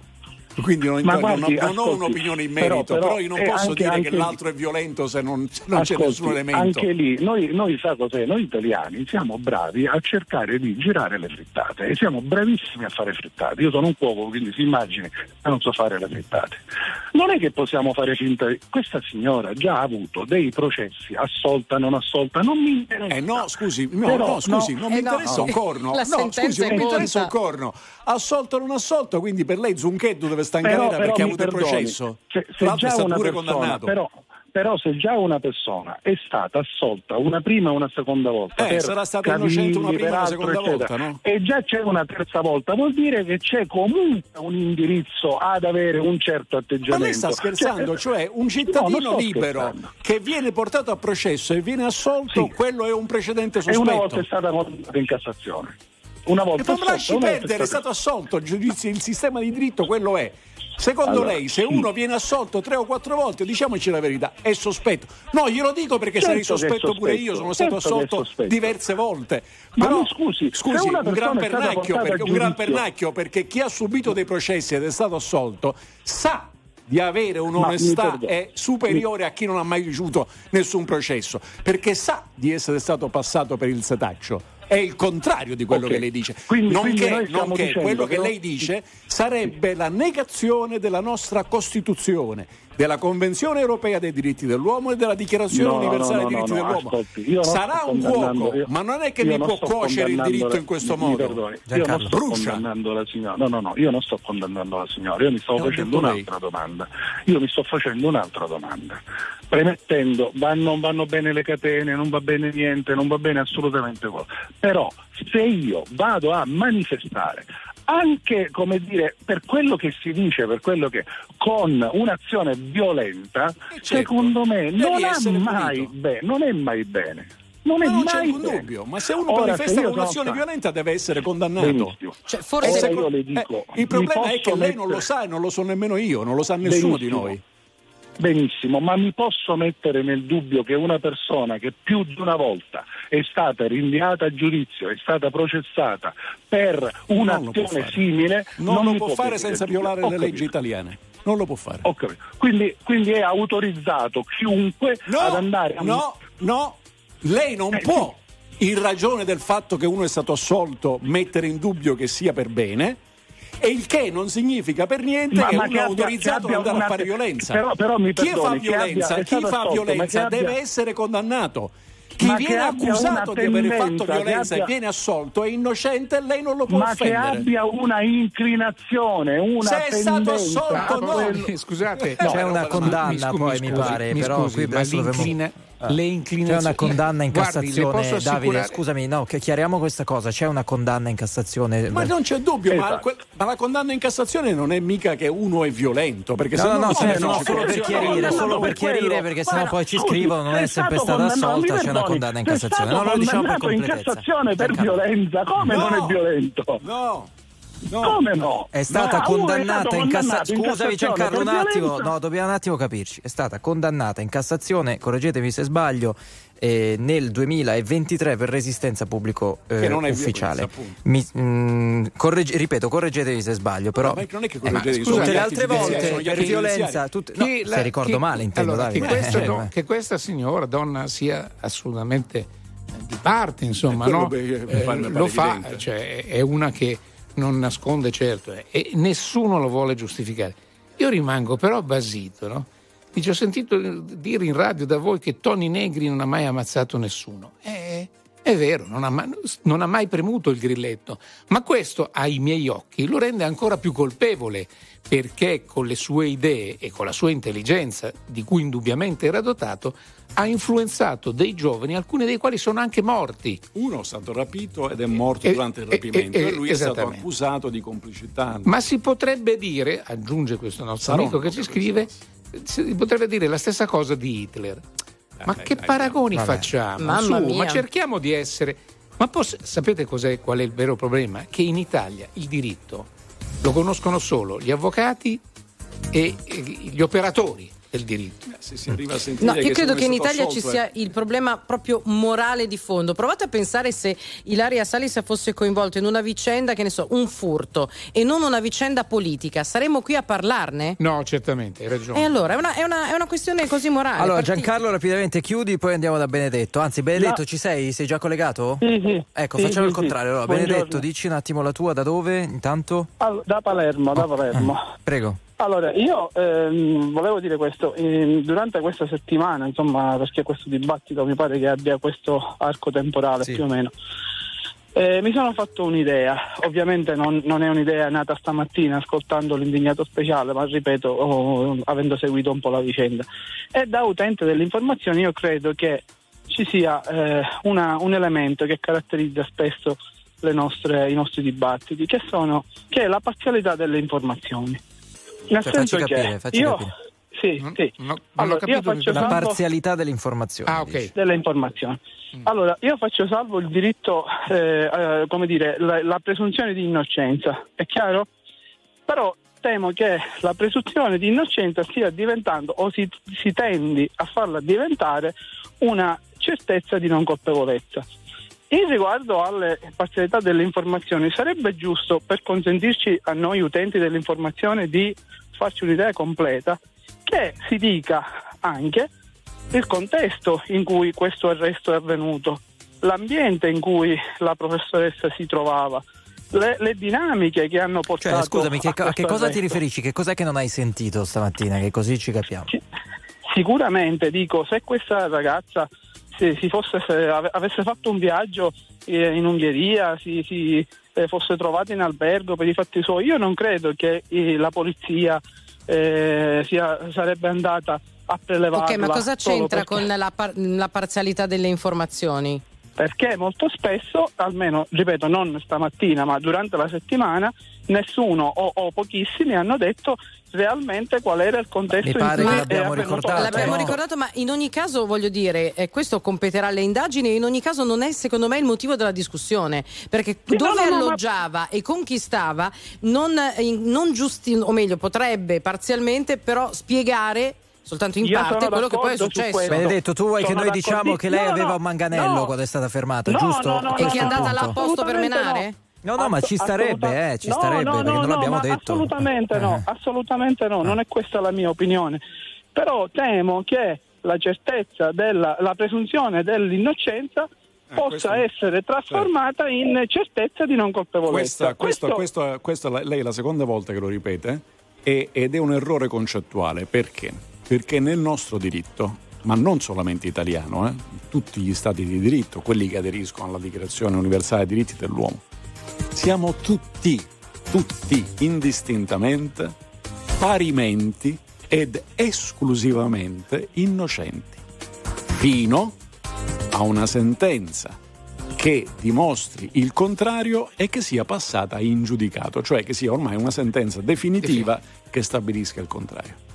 Quindi non, Ma non- guardi, non ho un'opinione in però- merito, però, però, io non eh, posso anche- dire anche che lì- l'altro è violento se non, se non c'è Ascolti, nessun elemento. Anche lì, noi, noi sa cos'è? Noi italiani siamo bravi a cercare di girare le frittate e siamo bravissimi a fare frittate. Io sono un cuoco, quindi si immagini, ma non so fare le frittate. Non è che possiamo fare finta di... Questa signora già ha avuto dei processi, assolta, non assolta, non mi interessa. Eh no, scusi, no, Però, no, scusi, no, non eh mi no. interessa un corno. La no, scusi, non mi interessa un corno. Assolto o non assolto, quindi per lei Zunchetto deve stare in galera perché ha avuto il perdoni, processo. se- se L'altro è stato una pure persona- condannato. Però, però se già una persona è stata assolta una prima e una seconda volta, Eh, sarà stata cavilli, innocente una prima e una seconda volta, no? E già c'è una terza volta, vuol dire che c'è comunque un indirizzo ad avere un certo Ma atteggiamento. lei sta scherzando, cioè, un No, cittadino sto libero scherzando. che viene portato a processo e viene assolto, Sì. quello è un precedente E sospetto. una volta è stata condannata in Cassazione. Una volta E assolta, lasci perdere, è stato assolto, il, giudizio- il sistema di diritto quello è. Secondo Allora, lei, se uno viene assolto tre o quattro volte, diciamoci la verità, è sospetto. No, glielo dico perché Certo sarei è sospetto pure sospetto, io, sono stato certo è assolto sospetto. diverse volte. Ma Però, scusi, scusi, un gran pernacchio, perché, un gran pernacchio perché chi ha subito dei processi ed è stato assolto sa di avere un'onestà è superiore a chi non ha mai ricevuto nessun processo, perché sa di essere stato passato per il setaccio. È il contrario di quello Ok. che lei dice. Quindi- nonché, quindi nonché quello che che lei dice sarebbe la negazione della nostra Costituzione, della Convenzione europea dei diritti dell'uomo e della Dichiarazione No, universale no, dei no, diritti no, dell'uomo. ascolti, Sarà un cuoco, io- ma non è che mi può cuocere il diritto la- in questo mi modo. perdoni, Io non sto Brucia. condannando la signora. No, no, no, io non sto condannando la signora, io mi sto ho facendo un'altra domanda. Io mi sto facendo un'altra domanda. Premettendo, va- non vanno bene le catene, non va bene niente, non va bene assolutamente cosa. Però se io vado a manifestare anche come dire per quello che si dice, per quello che con un'azione violenta, certo, secondo me non, ha mai bene, non è mai bene. Non è Ma non mai c'è alcun bene. dubbio, ma se uno Ora, manifesta con un'azione sono- violenta deve essere condannato. Cioè, Ora forse io le dico, Eh, il problema è che lei non lo sa e non lo so nemmeno io, non lo sa nessuno di Benissimo. noi. Benissimo, ma mi posso mettere nel dubbio che una persona che più di una volta è stata rinviata a giudizio, è stata processata per un'azione simile, non, non lo mi può fare senza violare Ho le leggi italiane. Non lo può fare. Quindi, quindi è autorizzato chiunque No, ad andare a no, no, lei non Eh, può, in ragione del fatto che uno è stato assolto, mettere in dubbio che sia per bene. E il che non significa per niente Ma- che ma uno che è abbia- autorizzato che ad abbia andare a una- fare violenza. però- però mi chi fa perdoni, che abbia- violenza, è chi fa ma violenza che abbia- deve essere condannato. Chi Ma che viene abbia accusato una di aver fatto che violenza abbia- e viene assolto è innocente e lei non lo può ma che offendere. abbia una inclinazione, una Se è stato tendenza assolto, a no. quello- Scusate, C'è no, una ma- condanna mi scu- poi, mi mi scusi, pare, mi però scusi, qui ma adesso dovremmo- l'inclina- Ah. Le C'è inclinazioni una condanna in Guardi, Cassazione, posso Davide. Scusami, no, che chiariamo questa cosa. C'è una condanna in Cassazione. Ma non c'è dubbio, ma, Esatto. que- ma la condanna in Cassazione non è mica che uno è violento, perché se No, no, no, certo, no, solo per chiarire, no, no, solo no, per chiarire, perché sennò poi ci scrivono non è sempre stata assolta, c'è una condanna in Cassazione. No, lo diciamo per condannato in completezza. Cassazione per violenza, come non No. è violento? No, no. Come no? È stata Ma è condannata in Cassazione. Scusami, Giancarlo, un attimo. No, dobbiamo un attimo capirci. È stata condannata in Cassazione, correggetemi se sbaglio, eh, nel 2023 per resistenza pubblico eh, Che non è ufficiale. violenza. Mi- mm, corregge- ripeto, correggetemi se sbaglio, però. ma non è che Eh, correggetevi, sono tutte le altre volte per violenza, tutte- no, la- se ricordo che- male, intendo allora, che, Davide. questa, Eh, che questa signora, donna, sia assolutamente eh, di parte, insomma, Eh, no? Eh, lo fa, cioè, è una che non nasconde certo eh, e nessuno lo vuole giustificare. Io rimango però basito, no? Dice, ho sentito dire in radio da voi che Tony Negri non ha mai ammazzato nessuno. Eh, è vero, non ha, mai, non ha mai premuto il grilletto, ma questo ai miei occhi lo rende ancora più colpevole perché con le sue idee e con la sua intelligenza, di cui indubbiamente era dotato, ha influenzato dei giovani, alcuni dei quali sono anche morti. Uno è stato rapito ed è morto Eh, durante il eh, rapimento eh, e lui è stato accusato di complicità. Ma si potrebbe dire, aggiunge questo nostro Saronno, amico che ci scrive, si potrebbe dire la stessa cosa di Hitler. Ma dai, che dai, paragoni vabbè. facciamo? Mamma Su, mia. ma cerchiamo di essere. Ma poss- sapete cos'è, qual è il vero problema? Che in Italia il diritto lo conoscono solo gli avvocati e, gli operatori del diritto. Se si arriva a sentire No, io credo che in Italia ci assolto, sia eh. il problema proprio morale di fondo. Provate a pensare se Ilaria Salis fosse coinvolta in una vicenda, che ne so, un furto e non una vicenda politica. Saremmo qui a parlarne? No, certamente, hai ragione. E allora è una, è una- è una questione così morale. Allora, Partiti- Giancarlo, rapidamente chiudi, poi andiamo da Benedetto. Anzi, Benedetto, ci sei? Sei già collegato? Sì, sì. Ecco, Sì, facciamo sì, il contrario. Allora, Buongiorno. Benedetto, dici un attimo la tua, da dove? Intanto? All- da Palermo, da Palermo. Prego. Allora, io ehm, volevo dire questo, ehm, durante questa settimana, insomma, perché questo dibattito mi pare che abbia questo arco temporale Sì. più o meno, eh, mi sono fatto un'idea, ovviamente non, non è un'idea nata stamattina ascoltando l'indignato speciale, ma ripeto, oh, avendo seguito un po' la vicenda. E da utente delle informazioni io credo che ci sia eh, una- un elemento che caratterizza spesso le nostre- i nostri dibattiti, che, sono, che è la parzialità delle informazioni. Nel Cioè, senso facci capire, che facci io, capire. Sì, sì. no, non ho Allora, io faccio La salvo- parzialità delle informazioni. Ah, ok. dici. delle informazioni. Allora, io faccio salvo il diritto, eh, eh, come dire, la, la presunzione di innocenza, è chiaro? Però temo che la presunzione di innocenza stia diventando, o si, si tendi a farla diventare, una certezza di non colpevolezza. In riguardo alle parzialità delle informazioni, sarebbe giusto per consentirci a noi utenti dell'informazione di farci un'idea completa che si dica anche il contesto in cui questo arresto è avvenuto, l'ambiente in cui la professoressa si trovava, le, le dinamiche che hanno portato Cioè, scusami, che, a a che cosa ti arresto. riferisci? Che cos'è che non hai sentito stamattina? Che così ci capiamo. Sicuramente dico, se questa ragazza se, si fosse, se ave- avesse fatto un viaggio eh, in Ungheria, si, si, eh, fosse trovata in albergo per i fatti suoi, io non credo che eh, la polizia eh, sia- sarebbe andata a prelevarla. Ok, ma cosa c'entra perché- con la, par- la parzialità delle informazioni? Perché molto spesso, almeno ripeto non stamattina ma durante la settimana, nessuno o, o pochissimi hanno detto realmente qual era il contesto Mi pare in che cui l'abbiamo ricordato. L'abbiamo no? ricordato, ma in ogni caso voglio dire, eh, questo competerà alle indagini e in ogni caso non è secondo me il motivo della discussione, perché Sì, no, dove no, no, ma- alloggiava e conquistava non, eh, non giusti, o meglio potrebbe parzialmente però spiegare soltanto in Io parte quello che poi è successo. Benedetto, tu vuoi che noi diciamo che lei No, aveva un manganello no. quando è stata fermata, No, giusto? no, no, A E che è andata là punto? apposta per menare? No, no, ma ci Ass- starebbe, eh, ci no, starebbe, no, perché no, non no, l'abbiamo detto. Assolutamente no, Eh. assolutamente no, non è questa la mia opinione. Però temo che la certezza della la presunzione dell'innocenza possa questo- essere trasformata in certezza di non colpevolezza. Questa, questo, Questo- la- lei è la seconda volta che lo ripete e- ed è un errore concettuale. Perché? Perché nel nostro diritto, ma non solamente italiano, eh, tutti gli stati di diritto, quelli che aderiscono alla Dichiarazione Universale dei Diritti dell'Uomo, siamo tutti, tutti indistintamente, parimenti ed esclusivamente innocenti, fino a una sentenza che dimostri il contrario e che sia passata in giudicato, cioè che sia ormai una sentenza definitiva che stabilisca il contrario.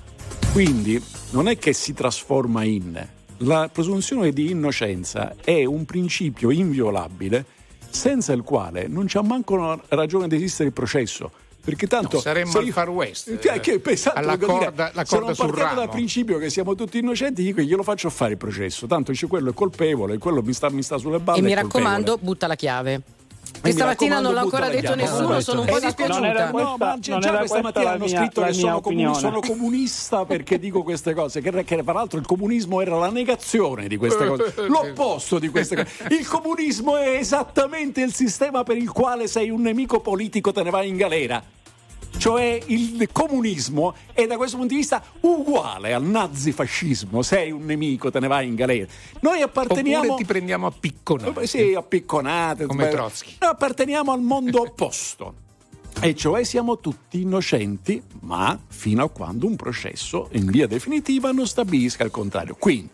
Quindi non è che si trasforma in. La presunzione di innocenza è un principio inviolabile senza il quale non c'è manco una ragione di esistere il processo. Perché tanto No, saremmo se al Far West, Che- che- esatto, alla voglio dire, corda- se corda non sul partiamo dal principio che siamo tutti innocenti, dico glielo faccio fare il processo. Tanto c'è quello è colpevole, quello mi sta, mi sta sulle balle. E mi colpevole. raccomando, butta la chiave. Che stamattina non l'ha ancora detto nessuno, No, sono un po' no, dispiaciuta. non era No, ma già, non già era questa mattina hanno mia- scritto che sono, comu- opinione. sono comunista perché dico queste cose. Che, che tra l'altro il comunismo era la negazione di queste cose, l'opposto di queste cose. Il comunismo è esattamente il sistema per il quale sei un nemico politico, te ne vai in galera. Cioè il comunismo è da questo punto di vista uguale al nazifascismo. Sei un nemico, te ne vai in galera. Noi apparteniamo. Oppure ti prendiamo a picconate. Sì, appicconate. Come sbagli- Trotsky. Noi apparteniamo al mondo opposto. E cioè siamo tutti innocenti, ma fino a quando un processo in via definitiva non stabilisca il contrario. Quindi,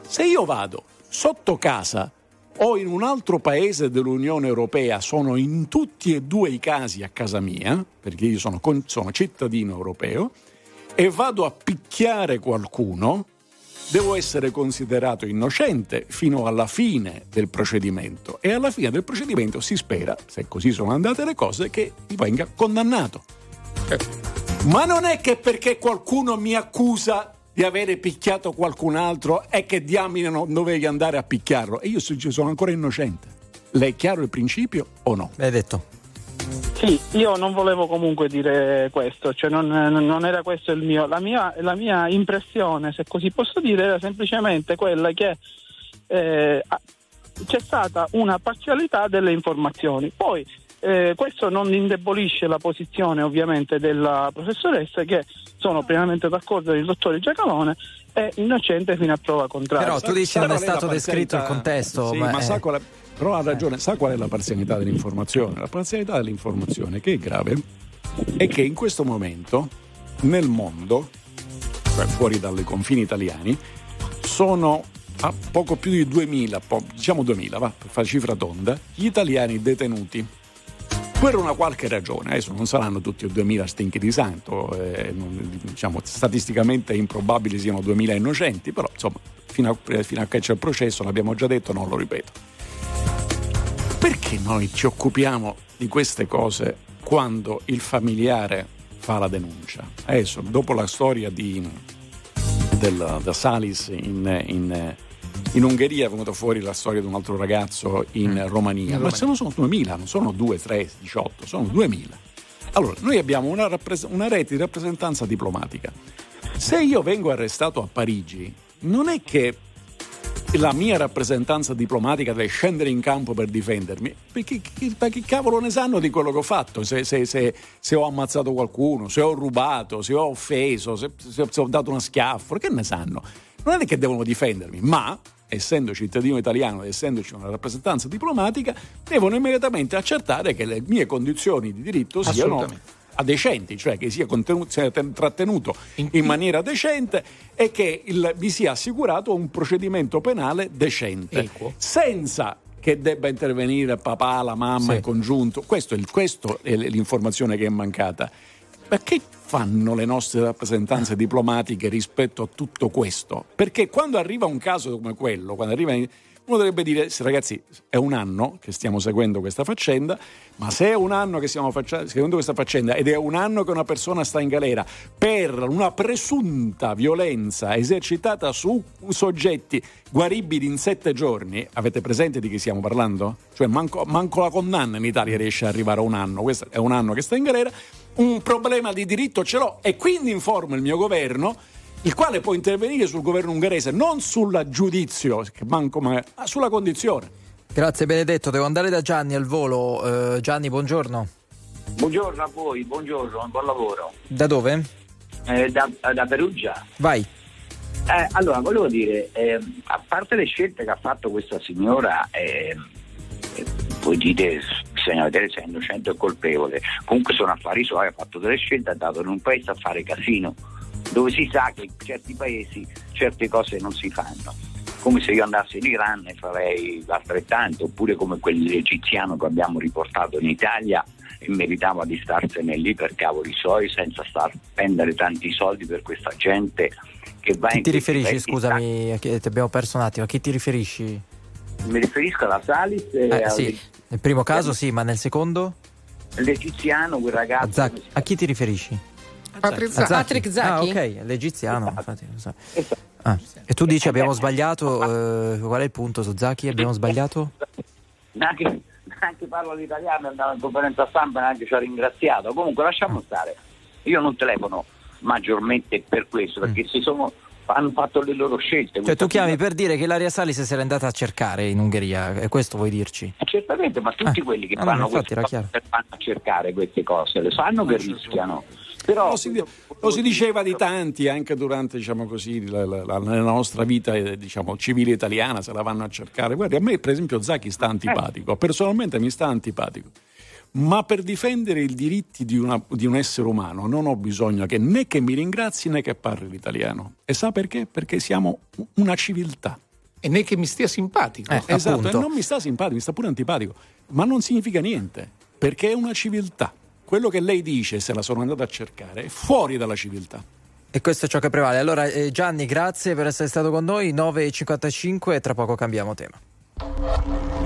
se io vado sotto casa o in un altro paese dell'Unione Europea, sono in tutti e due i casi a casa mia, perché io sono, sono cittadino europeo, e vado a picchiare qualcuno, devo essere considerato innocente fino alla fine del procedimento e alla fine del procedimento si spera, se così sono andate le cose, che venga condannato. Ma non è che perché qualcuno mi accusa di avere picchiato qualcun altro e che diamine non dovevi andare a picchiarlo e io so- sono ancora innocente. Le è chiaro il principio o no? Benedetto. Sì, io non volevo comunque dire questo, cioè non, non era questo il mio. La mia, la mia impressione, se così posso dire, era semplicemente quella che eh, c'è stata una parzialità delle informazioni. Poi eh, questo non indebolisce la posizione ovviamente della professoressa che sono pienamente d'accordo con il dottore Giacalone è innocente fino a prova contraria. Però tu dici non è stato descritto il contesto. Sì, ma ma è- sa qual è- però ha ragione, sa qual è la parzialità dell'informazione? La parzialità dell'informazione che è grave è che in questo momento nel mondo, cioè fuori dai confini italiani, sono a poco più di 2000, po- diciamo 2000, va, per fare cifra tonda, gli italiani detenuti. Per una qualche ragione, adesso non saranno tutti o 2000 stinchi di santo, eh, non- diciamo, statisticamente è improbabile siano 2000 innocenti, però insomma, fino a, fino a che c'è il processo, l'abbiamo già detto, non lo ripeto. Perché noi ci occupiamo di queste cose quando il familiare fa la denuncia? Adesso, dopo la storia di, del, da Salis in, in- in Ungheria è venuta fuori la storia di un altro ragazzo in Romania, ma se non sono 2000, non sono 2, 3, 18, sono 2000. Allora, noi abbiamo una, rappres- una rete di rappresentanza diplomatica. Se io vengo arrestato a Parigi, non è che la mia rappresentanza diplomatica deve scendere in campo per difendermi, perché ma chi cavolo ne sanno di quello che ho fatto? Se, se- se- se ho ammazzato qualcuno, se ho rubato, se ho offeso, se ho dato una schiaffo, che ne sanno? Non è che devono difendermi, ma essendo cittadino italiano ed essendoci una rappresentanza diplomatica, devono immediatamente accertare che le mie condizioni di diritto siano decenti, cioè che sia, sia ten- trattenuto in, maniera decente e che il- vi sia assicurato un procedimento penale decente, Equo. senza che debba intervenire papà, la mamma, Sì. il congiunto. Questo questo è l'informazione che è mancata. Ma che fanno le nostre rappresentanze diplomatiche rispetto a tutto questo? Perché quando arriva un caso come quello, quando arriva in- Uno dovrebbe dire, ragazzi, è un anno che stiamo seguendo questa faccenda, ma se è un anno che stiamo faccia- seguendo questa faccenda ed è un anno che una persona sta in galera per una presunta violenza esercitata su soggetti guaribili in sette giorni, avete presente di chi stiamo parlando? Cioè manco, manco la condanna in Italia riesce ad arrivare a un anno, questo è un anno che sta in galera, un problema di diritto ce l'ho e quindi informo il mio governo il quale può intervenire sul governo ungherese non sul giudizio, manco, ma sulla condizione. Grazie Benedetto, devo andare da Gianni al volo. Uh, Gianni, buongiorno. Buongiorno a voi, buongiorno, buon lavoro. Da dove? Eh, da, da, Perugia. Vai. Eh, allora, volevo dire, eh, a parte le scelte che ha fatto questa signora, eh, eh, voi dite bisogna vedere se è innocente o colpevole, comunque sono affari suoi, ha fatto delle scelte, ha dato in un paese a fare casino dove si sa che in certi paesi certe cose non si fanno. Come se io andassi in Iran e farei altrettanto, oppure come quell'egiziano che abbiamo riportato in Italia e meritava di starsene lì per cavoli suoi senza star spendere tanti soldi per questa gente che va chi in ti riferisci? Scusami, ti abbiamo perso un attimo, a chi ti riferisci? Mi riferisco alla Salis. Eh, sì. Nel primo caso sì, ma nel secondo? L'egiziano, quel ragazzo. A, a chi ti riferisci? Patrick Zacchi. Patrick Zacchi. Ah, ok, l'egiziano. Infatti, so. ah. E tu dici abbiamo sbagliato, eh, qual è il punto su Zacchi? Abbiamo sbagliato? Neanche, neanche parlo l'italiano, andavo in conferenza stampa e neanche ci ha ringraziato. Comunque lasciamo stare. Io non telefono maggiormente per questo, perché mm. si sono hanno fatto le loro scelte. Cioè tu chiami per dire che l'Aria Salis se l'è andata a cercare in Ungheria, e questo vuoi dirci? Eh, certamente, ma tutti ah. quelli che ah, fanno no, queste cose vanno a cercare queste cose, le sanno che rischiano. Però, lo, si, lo si, diceva di tanti anche durante diciamo così, la, la, la, nostra vita eh, diciamo, civile italiana, se la vanno a cercare. Guardi, a me per esempio Zacchi sta antipatico, personalmente mi sta antipatico. Ma per difendere i diritti di, una, di, un essere umano non ho bisogno che né che mi ringrazi né che parli l'italiano. E sa perché? Perché siamo una civiltà. E né che mi stia simpatico. Eh, esatto, e non mi sta simpatico, mi sta pure antipatico. Ma non significa niente, perché è una civiltà quello che lei dice, se la sono andata a cercare, è fuori dalla civiltà. E questo è ciò che prevale. Allora, eh, Gianni, grazie per essere stato con noi. 9.55 e tra poco cambiamo tema.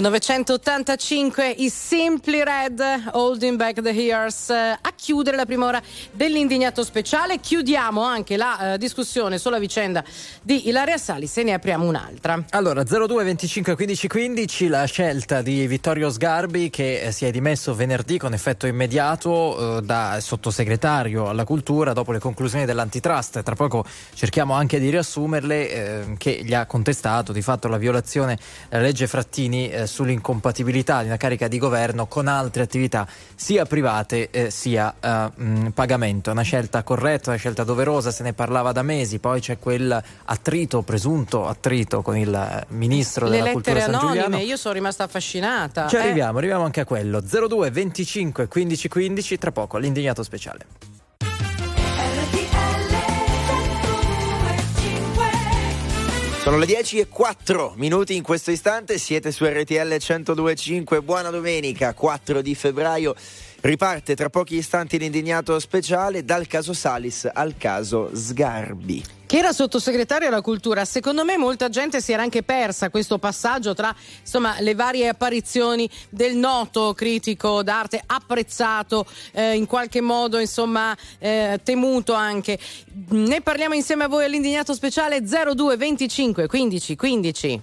1985 i Simply Red Holding Back the Years eh, a chiudere la prima ora dell'indignato speciale. Chiudiamo anche la uh, discussione sulla vicenda di Ilaria Sali se ne apriamo un'altra. Allora 02 25 15 15 la scelta di Vittorio Sgarbi che eh, si è dimesso venerdì con effetto immediato eh, da sottosegretario alla cultura dopo le conclusioni dell'antitrust. Tra poco cerchiamo anche di riassumerle eh, che gli ha contestato di fatto la violazione della legge Frattini eh, sull'incompatibilità di una carica di governo con altre attività sia private eh, sia eh, mh, pagamento. Una scelta corretta, una scelta doverosa, se ne parlava da mesi, poi c'è quel attrito, presunto attrito con il ministro Le della cultura lettere San anonime, Giuliano. io sono rimasta affascinata. Ci Eh, arriviamo, arriviamo anche a quello. 02 25 15 15, tra poco all'indignato speciale. Sono le 10 e 4 minuti in questo istante, siete su RTL 1025, buona domenica, 4 di febbraio. Riparte tra pochi istanti l'indignato speciale dal caso Salis al caso Sgarbi. che era sottosegretario alla cultura, secondo me molta gente si era anche persa questo passaggio tra insomma, le varie apparizioni del noto critico d'arte, apprezzato, eh, in qualche modo insomma, eh, temuto anche. Ne parliamo insieme a voi all'indignato speciale 02 25 15 15.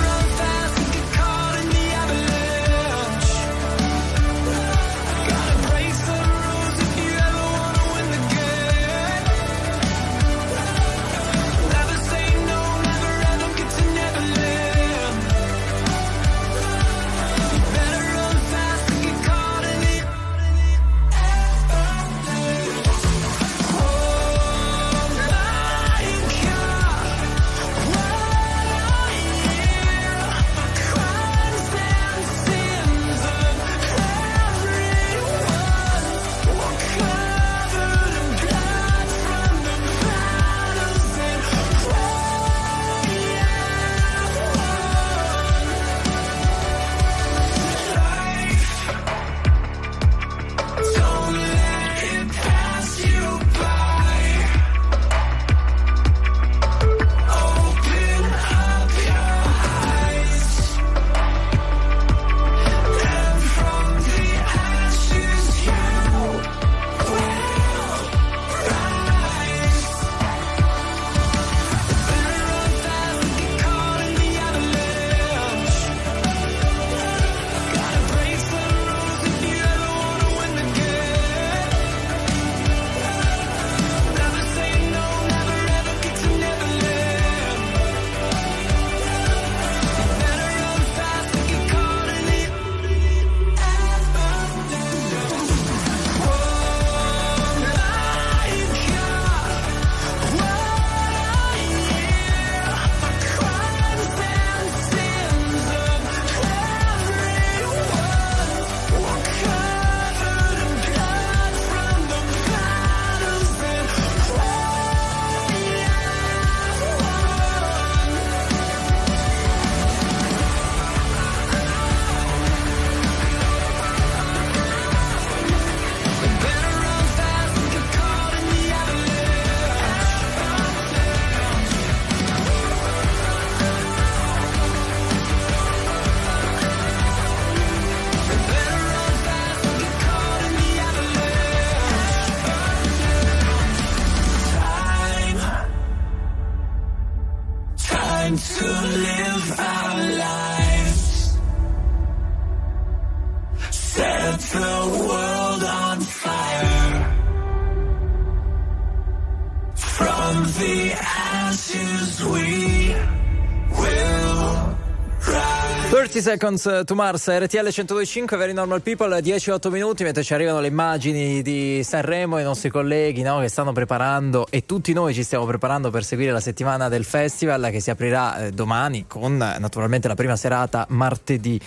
30 Seconds eh, to Mars, RTL 125, Very Normal People, 10-8 minuti, mentre ci arrivano le immagini di Sanremo e i nostri colleghi no, che stanno preparando e tutti noi ci stiamo preparando per seguire la settimana del festival che si aprirà eh, domani con naturalmente la prima serata martedì.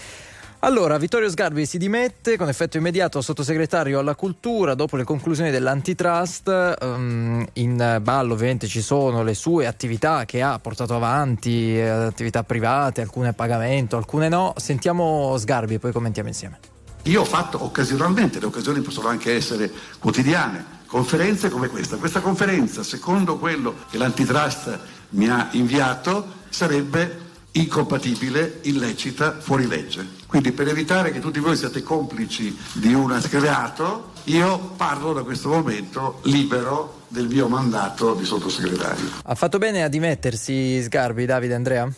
Allora, Vittorio Sgarbi si dimette con effetto immediato sottosegretario alla cultura dopo le conclusioni dell'antitrust. Um, in ballo ovviamente ci sono le sue attività che ha portato avanti, eh, attività private, alcune a pagamento, alcune no. Sentiamo Sgarbi e poi commentiamo insieme. Io ho fatto occasionalmente, le occasioni possono anche essere quotidiane, conferenze come questa. Questa conferenza, secondo quello che l'antitrust mi ha inviato, sarebbe incompatibile, illecita, fuori legge. Quindi per evitare che tutti voi siate complici di un reato, io parlo da questo momento libero del mio mandato di sottosegretario. Ha fatto bene a dimettersi Sgarbi, Davide Andrea?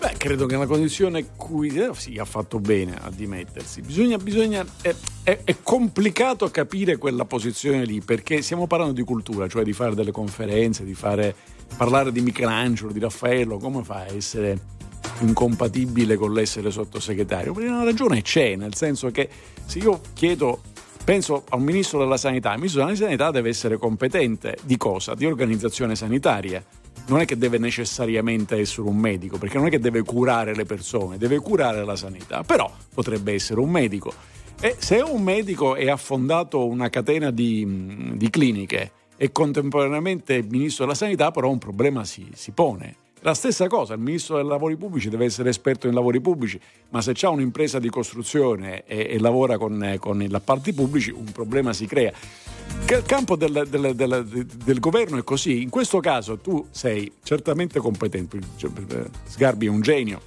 Beh, credo che è una condizione cui eh, sì, ha fatto bene a dimettersi. Bisogna, bisogna è, è, è, complicato capire quella posizione lì perché stiamo parlando di cultura, cioè di fare delle conferenze, di fare, parlare di Michelangelo, di Raffaello. Come fa a essere incompatibile con l'essere sottosegretario? Perché una ragione c'è, nel senso che se io chiedo penso a un ministro della sanità, il ministro della sanità deve essere competente di cosa? Di organizzazione sanitaria non è che deve necessariamente essere un medico, perché non è che deve curare le persone, deve curare la sanità, però potrebbe essere un medico. E se un medico è affondato una catena di, di cliniche e contemporaneamente il ministro della sanità, però un problema si, si pone. La stessa cosa, il ministro dei lavori pubblici deve essere esperto in lavori pubblici, ma se c'è un'impresa di costruzione e, e lavora con, con gli appalti pubblici, un problema si crea. Il campo del, del, del, del, governo è così. In questo caso tu sei certamente competente. Sgarbi è un genio,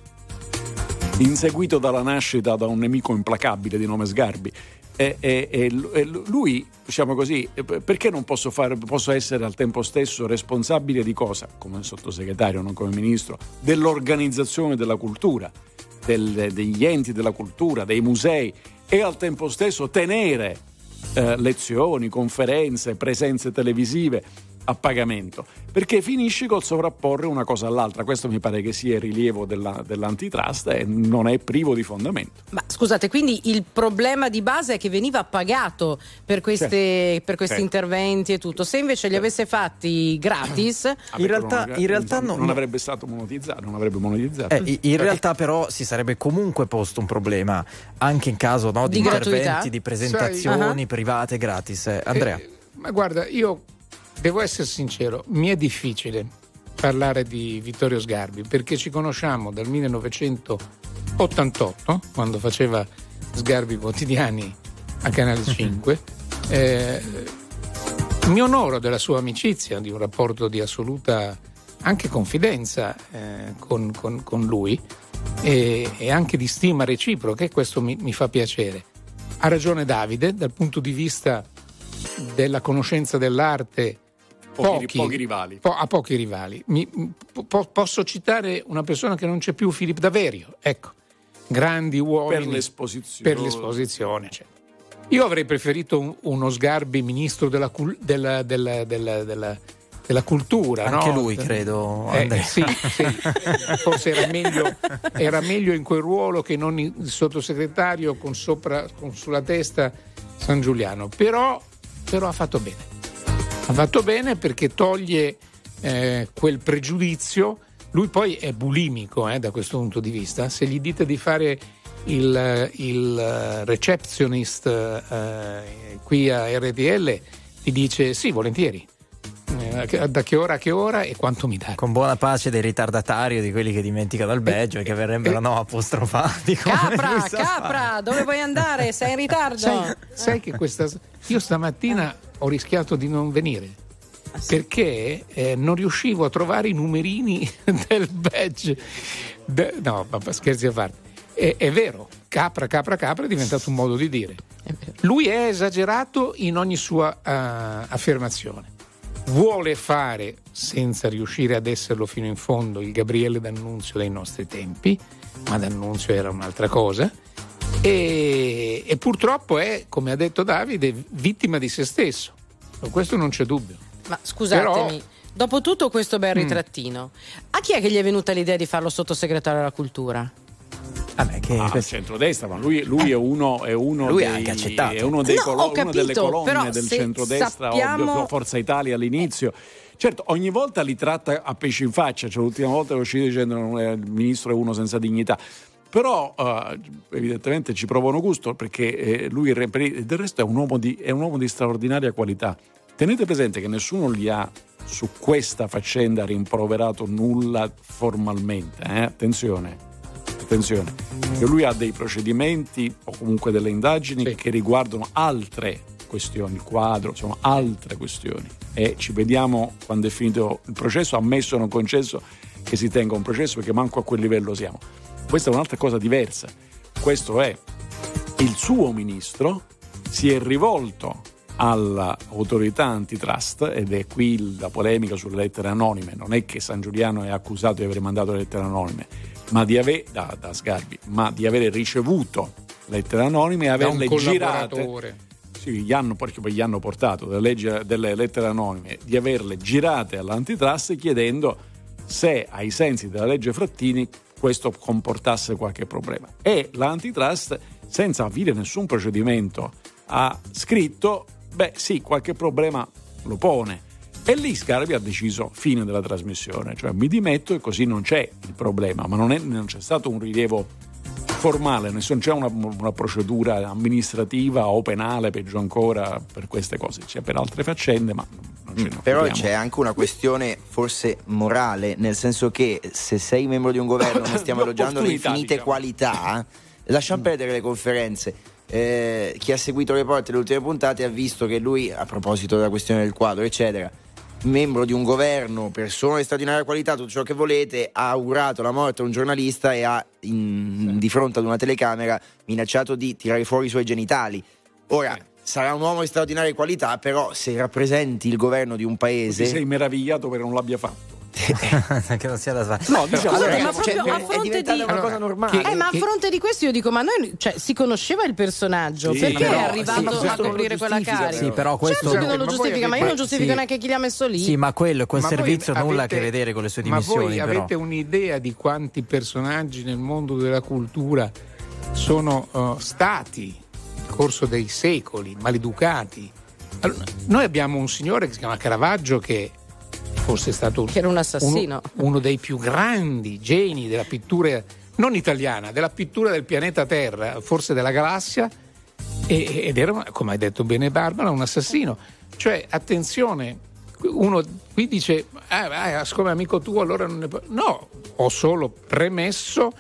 inseguito dalla nascita da un nemico implacabile di nome Sgarbi. E, e, e, lui, diciamo così, perché non posso, fare, posso essere al tempo stesso responsabile di cosa? Come sottosegretario, non come ministro, dell'organizzazione della cultura, del, degli enti della cultura, dei musei e al tempo stesso tenere eh, lezioni, conferenze, presenze televisive a pagamento, perché finisci col sovrapporre una cosa all'altra. Questo mi pare che sia il rilievo della, dell'antitrust e non è privo di fondamento. Ma scusate, quindi il problema di base è che veniva pagato per, queste, certo. per questi certo. interventi e tutto. Se invece li avesse fatti gratis, in realtà, non, in realtà non, non, avrebbe stato monetizzato. Non avrebbe monetizzato. Eh, in realtà, però, si sarebbe comunque posto un problema anche in caso no, di, di interventi, di presentazioni Sai, private gratis. Eh, Andrea. Eh, ma guarda, io Devo essere sincero, mi è difficile parlare di Vittorio Sgarbi perché ci conosciamo dal 1988, quando faceva Sgarbi quotidiani a Canale 5. Eh, mi onoro della sua amicizia, di un rapporto di assoluta anche confidenza eh, con, con, con, lui e, e, anche di stima reciproca e questo mi, mi fa piacere. Ha ragione Davide dal punto di vista della conoscenza dell'arte Pochi, pochi, pochi rivali. Po- a pochi rivali. Mi, po- posso citare una persona che non c'è più, Filippo Daverio. Ecco, grandi uomini. Per l'esposizione. Per l'esposizione cioè. Io avrei preferito un, uno Sgarbi ministro della, della, della, della cultura. Anche no? lui, credo. Eh, sì, sì. Forse era meglio, era meglio, in quel ruolo che non il sottosegretario con, sopra, con sulla testa San Giuliano. Però, però ha fatto bene. Ha fatto bene perché toglie eh, quel pregiudizio. Lui poi è bulimico eh, da questo punto di vista. Se gli dite di fare il, il receptionist eh, qui a RTL, ti dice sì, volentieri. Eh, da che ora a che ora e quanto mi dai? Con buona pace dei ritardatari o di quelli che dimenticano il badge e che verrebbero eh, no apostrofati. Capra, capra, dove vuoi andare? Sei in ritardo. Sai, sai che questa. Io stamattina ho rischiato di non venire ah, perché eh, non riuscivo a trovare i numerini del badge. De, no, scherzi a parte. È, è, vero, capra, capra, capra è diventato un modo di dire. Lui è esagerato in ogni sua uh, affermazione. Vuole fare, senza riuscire ad esserlo fino in fondo, il Gabriele D'Annunzio dei nostri tempi, ma D'Annunzio era un'altra cosa e, e purtroppo è, come ha detto Davide, vittima di se stesso. Su questo non c'è dubbio. Ma scusatemi. Però, Dopo tutto questo bel Mm. ritrattino, a chi è che gli è venuta l'idea di farlo sottosegretario alla cultura? Vabbè, che Ah, al centrodestra, ma lui, lui è uno, è uno Lui dei, accettato. è uno, dei No, colo- ho una delle capito, colonne però del se centrodestra sappiamo- o Forza Italia all'inizio. Certo, ogni volta li tratta a pesci in faccia, cioè l'ultima volta è uscito dicendo è- il ministro è uno senza dignità. Però eh, evidentemente ci provano gusto perché eh, lui del resto è un, uomo di, è un uomo di straordinaria qualità. Tenete presente che nessuno gli ha su questa faccenda rimproverato nulla formalmente. eh? Attenzione, attenzione, che lui ha dei procedimenti o comunque delle indagini che riguardano altre questioni, il quadro, insomma altre questioni. E ci vediamo quando è finito il processo, ammesso o non concesso che si tenga un processo perché manco a quel livello siamo. Questa è un'altra cosa diversa. Questo è il suo ministro si è rivolto all'autorità antitrust ed è qui la polemica sulle lettere anonime. Non è che San Giuliano è accusato di aver mandato le lettere anonime ma di aver, da, da Sgarbi, ma di avere ricevuto lettere anonime e averle girate. Sì, gli hanno, perché poi gli hanno portato delle, legge- delle lettere anonime, di averle girate all'antitrust chiedendo se ai sensi della legge Frattini questo comportasse qualche problema. E l'antitrust, senza avvire nessun procedimento, ha scritto, beh sì, qualche problema lo pone. E lì Sgarbi ha deciso fine della trasmissione, cioè mi dimetto e così non c'è il problema, ma non, è- non c'è stato un rilievo formale, nessun- c'è una, una procedura amministrativa o penale, peggio ancora, per queste cose, c'è per altre faccende, ma non Però c'è anche una questione forse morale, nel senso che se sei membro di un governo non stiamo elogiando le infinite diciamo. qualità, lasciamo perdere le conferenze. Eh, chi ha seguito le porte le ultime puntate ha visto che lui, a proposito della questione del quadro, eccetera, membro di un governo, persona di straordinaria qualità, tutto ciò che volete, ha augurato la morte a un giornalista e ha in- di fronte ad una telecamera minacciato di tirare fuori i suoi genitali. Ora, sarà un uomo di straordinaria qualità, però se rappresenti il governo di un Ti paese... sei meravigliato perché non l'abbia fatto. che non sia da fare. No, diciamo, Scusate, Allora, ma proprio cioè, a fronte di una cosa normale. Eh, ma a fronte di questo io dico, ma noi cioè, si conosceva il personaggio, Sì, perché però- è arrivato sì, a non coprire quella carica? Sì, però questo certo che non Ma lo voi giustifica, ma io non avete- giustifico sì. neanche chi li ha messo lì. Sì, ma quello, quel Ma voi servizio nulla a avete- che vedere con le sue Ma dimissioni. voi però. avete un'idea di quanti personaggi nel mondo della cultura sono eh, stati corso dei secoli maleducati? Allora, noi abbiamo un signore che si chiama Caravaggio che fosse stato Che era un assassino. uno, uno dei più grandi geni della pittura non italiana, della pittura del pianeta Terra, forse della galassia, e- ed era, come hai detto bene Barbara, un assassino. Cioè, attenzione, uno qui dice, ah, ah, siccome è amico tuo allora non ne può... No, ho solo premesso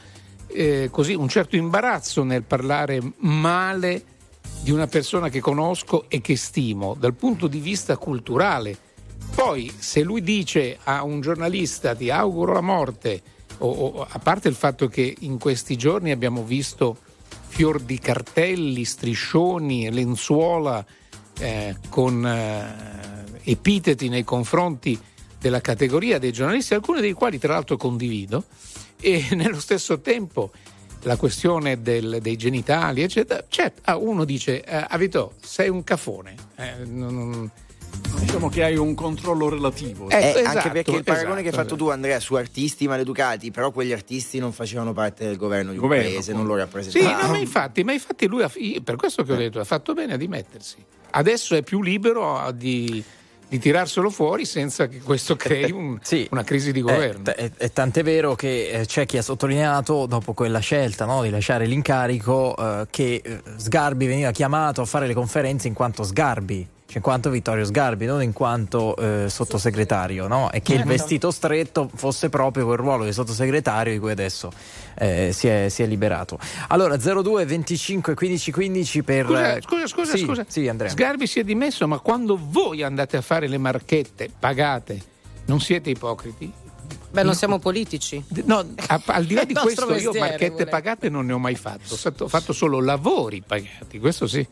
eh, così un certo imbarazzo nel parlare male di una persona che conosco e che stimo dal punto di vista culturale. Poi, se lui dice a un giornalista ti auguro la morte, o, o- a parte il fatto che in questi giorni abbiamo visto fior di cartelli, striscioni, lenzuola eh, con eh, epiteti nei confronti della categoria dei giornalisti, alcuni dei quali tra l'altro condivido, e nello stesso tempo la questione del- dei genitali, eccetera, certo, ah, uno dice, eh, Avito, sei un cafone. Eh, non- non- Diciamo che hai un controllo relativo. Eh, Eh, esatto, anche perché il paragone che hai esatto, fatto tu, Andrea, su artisti maleducati, però quegli artisti non facevano parte del governo di un Governo, paese, non lo Sì, rappresentavano. no, ma infatti, ma infatti lui, ha, per questo che ho detto, ha fatto bene a dimettersi. Adesso è più libero di, di tirarselo fuori senza che questo crei un- Sì. una crisi di Eh, governo. t- è, è tant'è vero che eh, c'è chi ha sottolineato, dopo quella scelta no, di lasciare l'incarico, eh, che eh, Sgarbi veniva chiamato a fare le conferenze in quanto Sgarbi, in quanto Vittorio Sgarbi, non in quanto eh, sottosegretario, no? e che il vestito stretto fosse proprio quel ruolo di sottosegretario di cui adesso eh, si, è, si è liberato. Allora 02 25 15 15 per... Scusa, eh, scusa, scusa, sì, scusa. Sì, Andrea. Sgarbi si è dimesso, ma quando voi andate a fare le marchette pagate, non siete ipocriti? Beh, non siamo politici. No, a- al di là di questo, io marchette volendo. pagate non ne ho mai fatto, ho fatto solo lavori pagati, questo sì.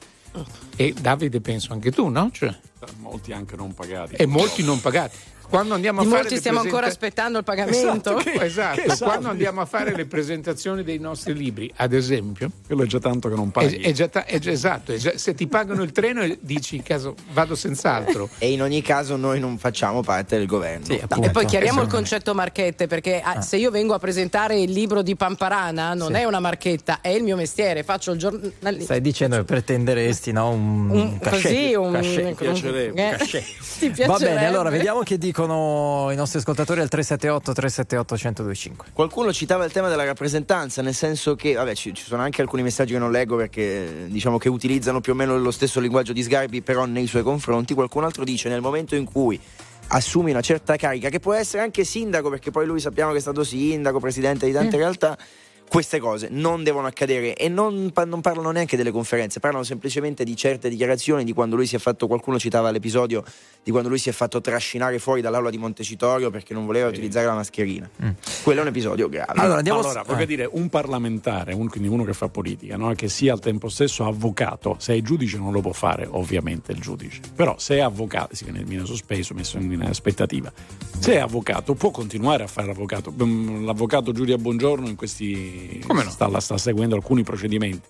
E Davide, penso anche tu, no? Cioè, molti anche non pagati. E molti non pagati. Quando andiamo a Di fare molti stiamo presenta- ancora aspettando il pagamento. Esatto, che- esatto. che saldi. quando andiamo a fare le presentazioni dei nostri libri, ad esempio, Quello è già tanto che non è, paghi. è già ta- è già- esatto, è già- se ti pagano il treno e dici in caso vado senz'altro. E in ogni caso noi non facciamo parte del governo. Sì, E appunto. poi chiariamo il Esatto. concetto marchette, perché ah, se io vengo a presentare il libro di Pamparana non Sì. è una marchetta, è il mio mestiere, faccio il giornalista. Stai dicendo che pretenderesti no? un, Un- cachet, così, un- cachet. un- piacerebbe, eh, cachet. ti Va piacerebbe? bene, allora vediamo che dicono i nostri ascoltatori al 378 378 1025. Qualcuno citava il tema della rappresentanza, nel senso che, vabbè, ci, ci sono anche alcuni messaggi che non leggo perché diciamo che utilizzano più o meno lo stesso linguaggio di Sgarbi, però nei suoi confronti. Qualcun altro dice nel momento in cui assumi una certa carica, che può essere anche sindaco, perché poi lui sappiamo che è stato sindaco, presidente di tante realtà. Queste cose non devono accadere e non, non parlano neanche delle conferenze, parlano semplicemente di certe dichiarazioni di quando lui si è fatto, qualcuno citava l'episodio di quando lui si è fatto trascinare fuori dall'aula di Montecitorio perché non voleva utilizzare la mascherina. Quello è un episodio grave. Allora, andiamo Allora, voglio eh. dire, un parlamentare, un- quindi uno che fa politica, no? che sia al tempo stesso avvocato, se è giudice non lo può fare, ovviamente il giudice, però se è avvocato, si viene, viene sospeso, messo in aspettativa, se è avvocato può continuare a fare l'avvocato. Mm, L'avvocato Giulia Bongiorno in questi Come no? sta, sta seguendo alcuni procedimenti.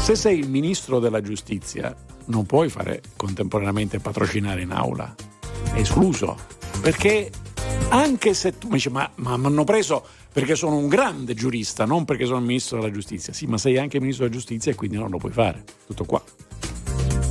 Se sei il ministro della giustizia, non puoi fare contemporaneamente patrocinare in aula. È escluso. Perché anche se tu mi dici, ma ma mi hanno preso perché sono un grande giurista, non perché sono il ministro della giustizia. Sì, ma sei anche ministro della giustizia e quindi non lo puoi fare. Tutto qua.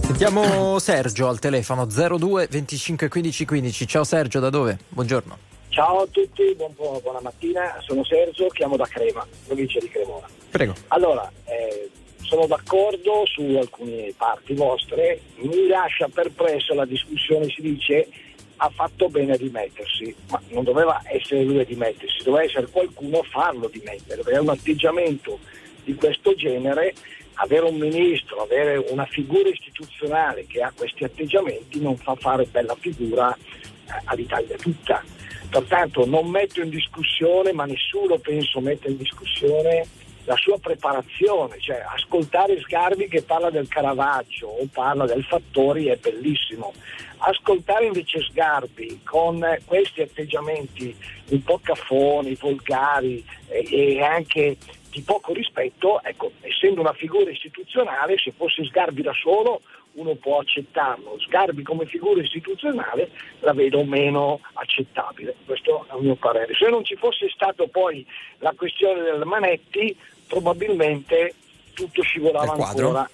Sentiamo Sergio al telefono 02 25 15 15. Ciao Sergio, da dove? Buongiorno. Ciao a tutti, buon- buon- buona mattina, sono Sergio, chiamo da Crema, provincia di Cremona. Prego. Allora, eh, sono d'accordo su alcune parti vostre, mi lascia perplesso la discussione, si dice ha fatto bene a dimettersi, ma non doveva essere lui a dimettersi, doveva essere qualcuno a farlo dimettere, perché un atteggiamento di questo genere, avere un ministro, avere una figura istituzionale che ha questi atteggiamenti non fa fare bella figura eh, all'Italia tutta. Pertanto non metto in discussione, ma nessuno penso metta in discussione la sua preparazione, cioè ascoltare Sgarbi che parla del Caravaggio o parla del Fattori è bellissimo. Ascoltare invece Sgarbi con questi atteggiamenti un po' caffoni, volgari eh, e anche di poco rispetto, ecco, essendo una figura istituzionale, se fosse Sgarbi da solo uno può accettarlo. Sgarbi come figura istituzionale la vedo meno accettabile, questo è il mio parere. Se non ci fosse stato poi la questione del Manetti, probabilmente tutto scivolava Del ancora.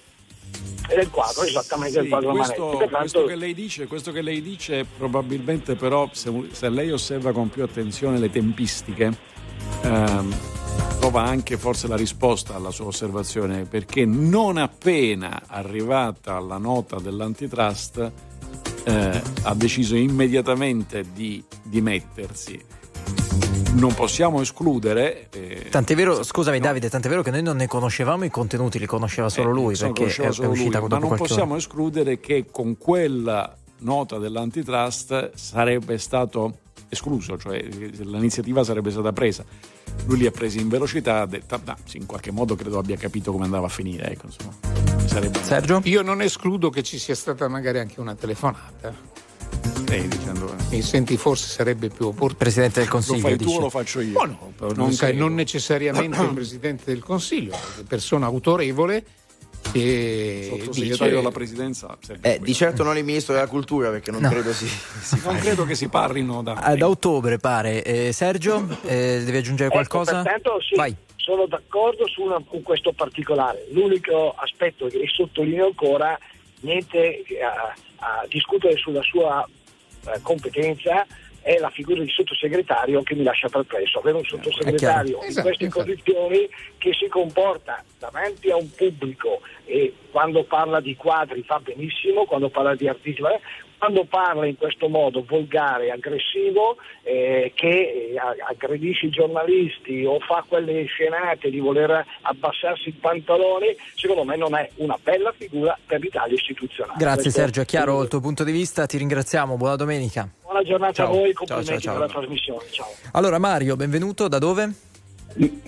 E del quadro, esattamente del Sì, quadro questo, Manetti. Pertanto- questo che lei dice, questo che lei dice probabilmente però se, se lei osserva con più attenzione le tempistiche ehm, trova anche forse la risposta alla sua osservazione perché non appena arrivata la nota dell'antitrust eh, ha deciso immediatamente di dimettersi. Non possiamo escludere eh, Tant'è vero, scusami Davide, tant'è vero che noi non ne conoscevamo i contenuti, li conosceva solo Eh, lui perché è, solo è uscita lui, ma non possiamo ora. escludere che con quella nota dell'antitrust sarebbe stato escluso, cioè l'iniziativa sarebbe stata presa. Lui li ha presi in velocità, ha detto, "Ah, sì, in qualche modo credo abbia capito come andava a finire. Ecco, insomma. Sarebbe- Sergio? Io non escludo che ci sia stata magari anche una telefonata. Stai dicendo, eh. Mi senti forse sarebbe più opportuno. Presidente del Lo Consiglio fai tu dice. o lo faccio io? Oh no, Non non, sei- non necessariamente il Presidente del Consiglio, persona autorevole che Sottosegretario dice- alla presidenza. Eh, di certo non il ministro della cultura perché non No. credo si, si Non credo che si parlino da. Ah, da ottobre pare. Eh, Sergio, eh, devi aggiungere Ecco, qualcosa? pertanto sì, Vai. sono d'accordo su una- con questo particolare. L'unico aspetto che sottolineo ancora, niente a, a discutere sulla sua eh, competenza, è la figura di sottosegretario che mi lascia perplesso. Avere un sottosegretario in Esatto, queste esatto. condizioni che si comporta davanti a un pubblico e quando parla di quadri fa benissimo, quando parla di artisti, va- quando parla in questo modo volgare, aggressivo, eh, che eh, aggredisce i giornalisti o fa quelle scenate di voler abbassarsi i pantaloni, secondo me non è una bella figura per l'Italia istituzionale. Grazie Questo- Sergio, è chiaro il tuo punto di vista, ti ringraziamo, buona domenica. Buona giornata Ciao. a voi, complimenti ciao, ciao. per la trasmissione. Ciao. Allora Mario, benvenuto, da dove?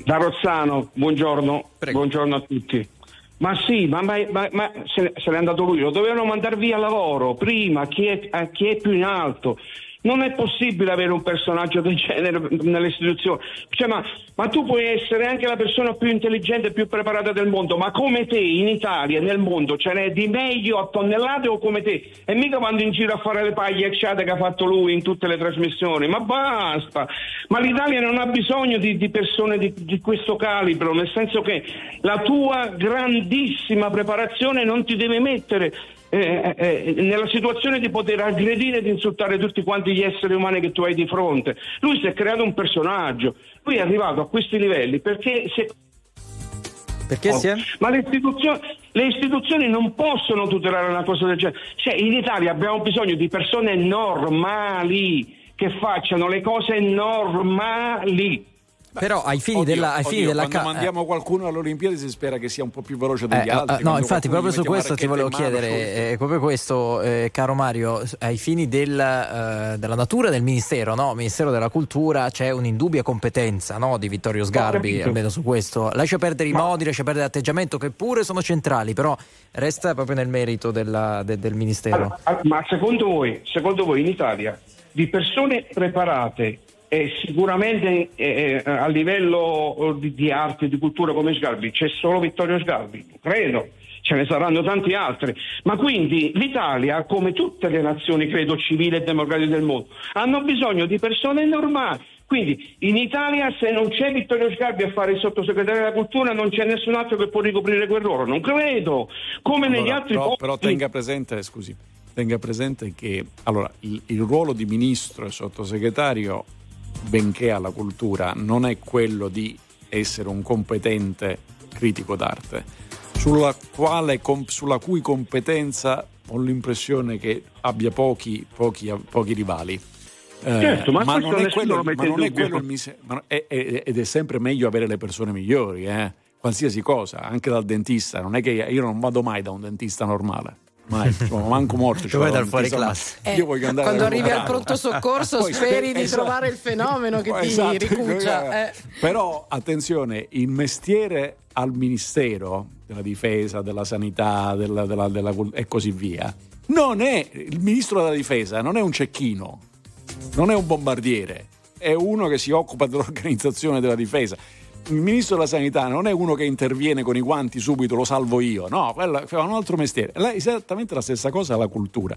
Da Rossano, buongiorno, Prego. buongiorno a tutti. Ma sì, ma, ma, ma, se, se n'è andato lui, lo dovevano mandare via lavoro prima, chi è, a chi è più in alto. Non è possibile avere un personaggio del genere nelle istituzioni. Cioè, ma, ma, tu puoi essere anche la persona più intelligente e più preparata del mondo, ma come te in Italia nel mondo ce n'è di meglio a tonnellate o come te? E mica vanno in giro a fare le paglie acciate che ha fatto lui in tutte le trasmissioni. Ma basta! Ma l'Italia non ha bisogno di, di persone di, di questo calibro, nel senso che la tua grandissima preparazione non ti deve mettere eh, eh, nella situazione di poter aggredire ed insultare tutti quanti gli esseri umani che tu hai di fronte. Lui si è creato un personaggio, lui è arrivato a questi livelli perché è perché oh. si è? Ma le istituzioni, le istituzioni, non possono tutelare una cosa del genere. Cioè, in Italia abbiamo bisogno di persone normali che facciano le cose normali. Però ai fini oddio, della, ai fini oddio, della quando mandiamo qualcuno alle Olimpiadi si spera che sia un po' più veloce degli eh, altri. No, infatti, proprio su questo ti volevo chiedere, eh, proprio questo, eh, caro Mario, ai fini del, eh, della natura del Ministero, no? Ministero della Cultura, c'è un'indubbia competenza no? di Vittorio Sgarbi, almeno su questo. Lascia perdere i ma... modi, lascia perdere l'atteggiamento, che pure sono centrali, però resta proprio nel merito della, de, del Ministero. Allora, ma secondo voi, secondo voi in Italia di persone preparate e sicuramente eh, eh, a livello di, di arte e di cultura come Sgarbi c'è solo Vittorio Sgarbi, credo ce ne saranno tanti altri, ma quindi l'Italia, come tutte le nazioni, credo, civili e democratiche del mondo, hanno bisogno di persone normali. Quindi in Italia se non c'è Vittorio Sgarbi a fare il sottosegretario della cultura non c'è nessun altro che può ricoprire quel ruolo, non credo. Come allora, negli altri però, posti... però tenga presente, scusi, tenga presente che allora, il, il ruolo di ministro e sottosegretario benché alla cultura, non è quello di essere un competente critico d'arte, sulla, quale, sulla cui competenza ho l'impressione che abbia pochi, pochi, pochi rivali. Eh, certo, ma, ma, non è quello, ma non è quello mise, è, è, ed è sempre meglio avere le persone migliori, eh? qualsiasi cosa, anche dal dentista. Non è che io non vado mai da un dentista normale mai, insomma, manco morto. Cioè, dal fuori classe. Eh, quando arrivi al pronto soccorso speri di esatto. trovare il fenomeno che ti esatto. ricuccia. Eh. Però attenzione, il mestiere al ministero della difesa, della sanità della, della, della, e così via, non è il ministro della difesa, non è un cecchino, non è un bombardiere, è uno che si occupa dell'organizzazione della difesa il ministro della sanità non è uno che interviene con i guanti subito, lo salvo io, no, quello fa un altro mestiere. È esattamente la stessa cosa alla cultura.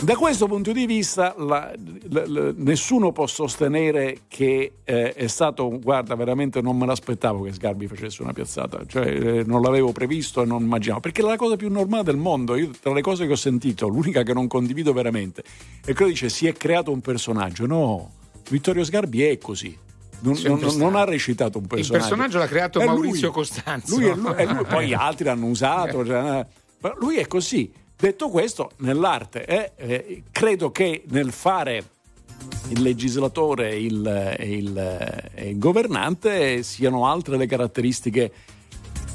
Da questo punto di vista la, la, la, nessuno può sostenere che eh, è stato, guarda, veramente non me l'aspettavo che Sgarbi facesse una piazzata, cioè eh, non l'avevo previsto e non immaginavo, perché è la cosa più normale del mondo, io tra le cose che ho sentito, l'unica che non condivido veramente è quello dice si è creato un personaggio, no, Vittorio Sgarbi è così, non, non, non, ha recitato un personaggio. Il personaggio l'ha creato è Maurizio lui. Costanzo. Lui, lui, lui, poi altri l'hanno usato, cioè, eh, lui è così. Detto questo, nell'arte, eh, eh, credo che nel fare il legislatore e il, il, il, governante siano altre le caratteristiche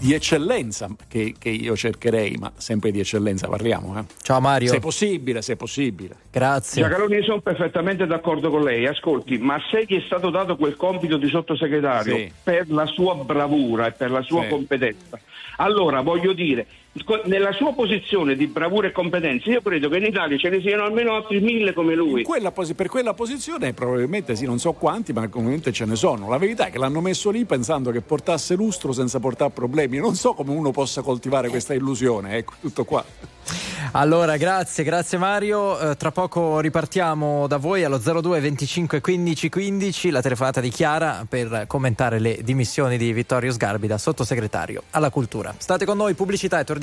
di eccellenza che, che, io cercherei, ma sempre di eccellenza parliamo. Eh. Ciao Mario. Se è possibile, se è possibile. Grazie. Giacaloni, sono perfettamente d'accordo con lei. Ascolti, ma se gli è stato dato quel compito di sottosegretario sì. per la sua bravura e per la sua sì. competenza, allora voglio dire, nella sua posizione di bravura e competenza, io credo che in Italia ce ne siano almeno altri mille come lui. Quella posi- per quella posizione probabilmente sì, non so quanti, ma comunque ce ne sono. La verità è che l'hanno messo lì pensando che portasse lustro senza portare problemi. Non so come uno possa coltivare questa illusione, ecco, tutto qua. Allora, grazie, grazie Mario. Eh, tra poco ripartiamo da voi allo 02 25 15 15, la telefonata di Chiara per commentare le dimissioni di Vittorio Sgarbi da sottosegretario alla cultura. State con noi, pubblicità e torniamo.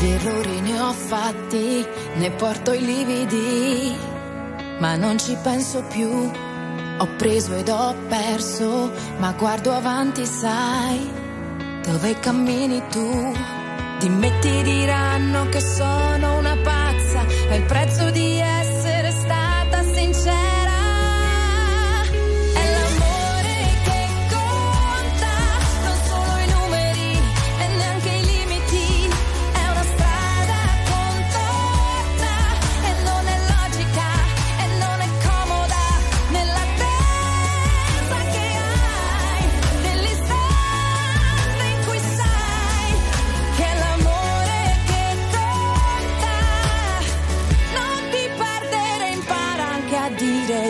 Di errori ne ho fatti, ne porto i lividi, ma non ci penso più ho preso ed ho perso, ma guardo avanti, sai. dove cammini tu. Di me ti diranno che sono una pazza, è il prezzo di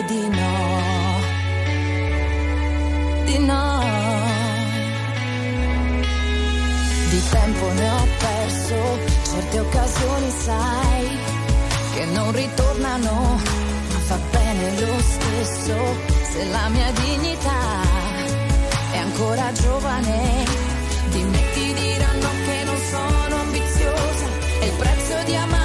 di no. Di no. Di tempo ne ho perso, certe occasioni sai che non ritornano, ma fa bene lo stesso se la mia dignità è ancora giovane. Di me ti diranno che non sono ambiziosa, è il prezzo di amare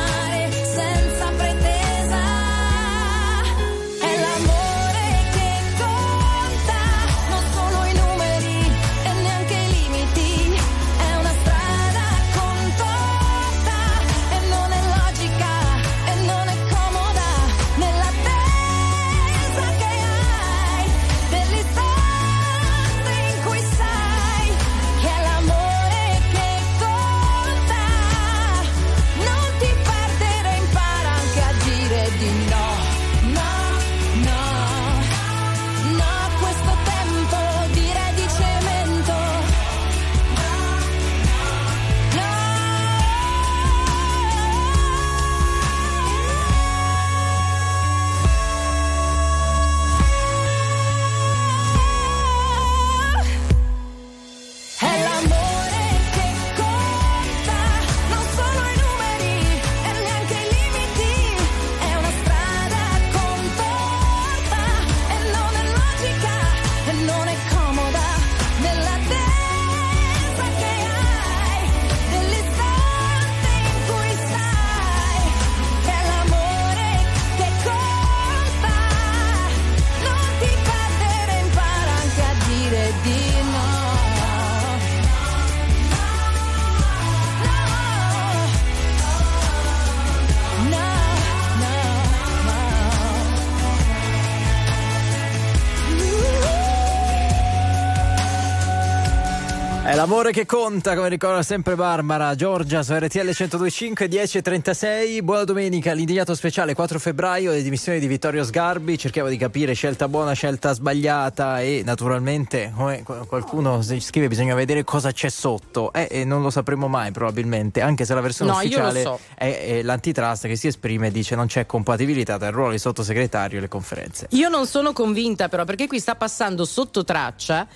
l'amore che conta, come ricorda sempre Barbara, Giorgia su RTL 1025 1036. Buona domenica, l'indignato speciale 4 febbraio, le dimissioni di Vittorio Sgarbi. Cerchiamo di capire scelta buona, scelta sbagliata e naturalmente, come qualcuno scrive, bisogna vedere cosa c'è sotto. Eh, e non lo sapremo mai probabilmente, anche se la versione No, ufficiale so. è, è l'antitrust che si esprime e dice non c'è compatibilità tra il ruolo di sottosegretario e le conferenze. Io non sono convinta però perché qui sta passando sotto traccia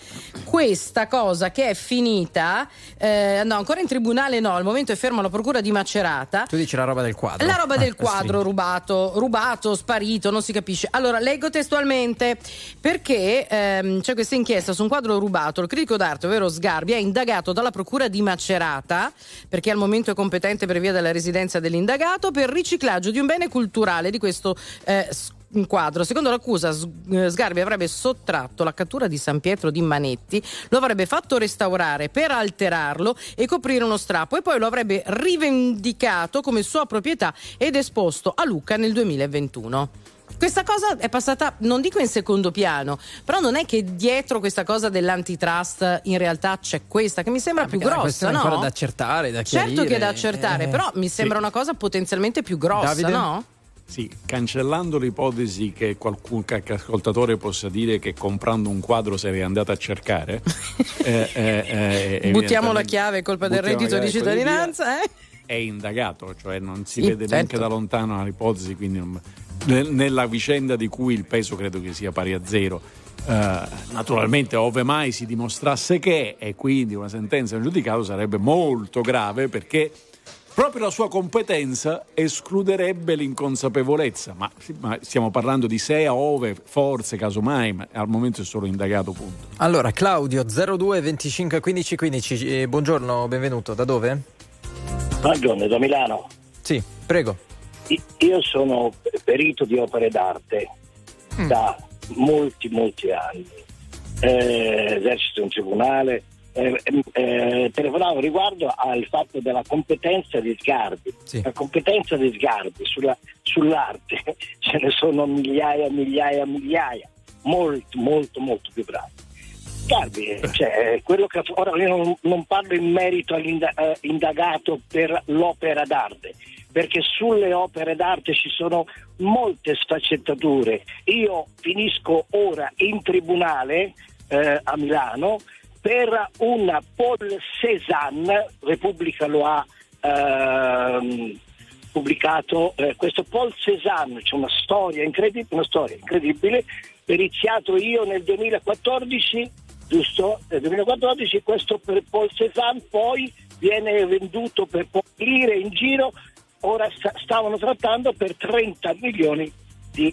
questa cosa che è finita, eh, no ancora in tribunale no, al momento è ferma la procura di Macerata. Tu dici la roba del quadro. La roba Ah, del quadro rubato, rubato, sparito, non si capisce. Allora, leggo testualmente perché ehm, c'è questa inchiesta su un quadro rubato. Il critico d'arte, ovvero Sgarbi, è indagato dalla procura di Macerata, perché al momento è competente per via della residenza dell'indagato, per riciclaggio di un bene culturale di questo eh, un quadro. Secondo l'accusa, eh, Sgarbi avrebbe sottratto la cattura di San Pietro di Manetti, lo avrebbe fatto restaurare per alterarlo e coprire uno strappo e poi lo avrebbe rivendicato come sua proprietà ed esposto a Lucca nel 2021. Questa cosa è passata, non dico in secondo piano, però non è che dietro questa cosa dell'antitrust in realtà c'è questa che mi sembra più è una grossa, no? ancora da accertare, da chiarire. certo che è da accertare, Eh, però mi sembra sì. una cosa potenzialmente più grossa, Davide? no? Sì, cancellando l'ipotesi che qualcun qualche ascoltatore possa dire che comprando un quadro se l'è andato a cercare. eh, eh, eh, Buttiamo la chiave, colpa del reddito di via, cittadinanza, eh? È indagato, cioè non si Sì, vede certo. neanche da lontano l'ipotesi, quindi non- nel- nella vicenda di cui il peso credo che sia pari a zero. Eh, naturalmente, ove mai si dimostrasse che, e quindi una sentenza in giudicato sarebbe molto grave perché proprio la sua competenza escluderebbe l'inconsapevolezza. Ma, ma stiamo parlando di se, ove, forse, casomai, ma al momento è solo indagato, punto. Allora, Claudio 02 25 15 15, eh, buongiorno, benvenuto. Da dove? Buongiorno, da Milano. Sì, prego. Io sono perito di opere d'arte da molti, molti anni. Eh, esercito in tribunale, eh, eh, telefonavo riguardo al fatto della competenza di Sgarbi. Sì. La competenza di Sgarbi sulla- sull'arte ce ne sono migliaia, migliaia, migliaia, molto, molto, molto più bravi. Sgarbi, eh, cioè, eh, quello che ora io non, non parlo in merito all'indagato per l'opera d'arte, perché sulle opere d'arte ci sono molte sfaccettature. Io finisco ora in tribunale eh, a Milano per una Paul Cézanne, Repubblica lo ha ehm, pubblicato, eh, questo Paul Cézanne, c'è una storia incredibile, una storia incredibile, periziato io nel 2014, giusto? Nel 2014 questo per Paul Cézanne poi viene venduto per poche lire in giro, ora sta- stavano trattando per 30 milioni di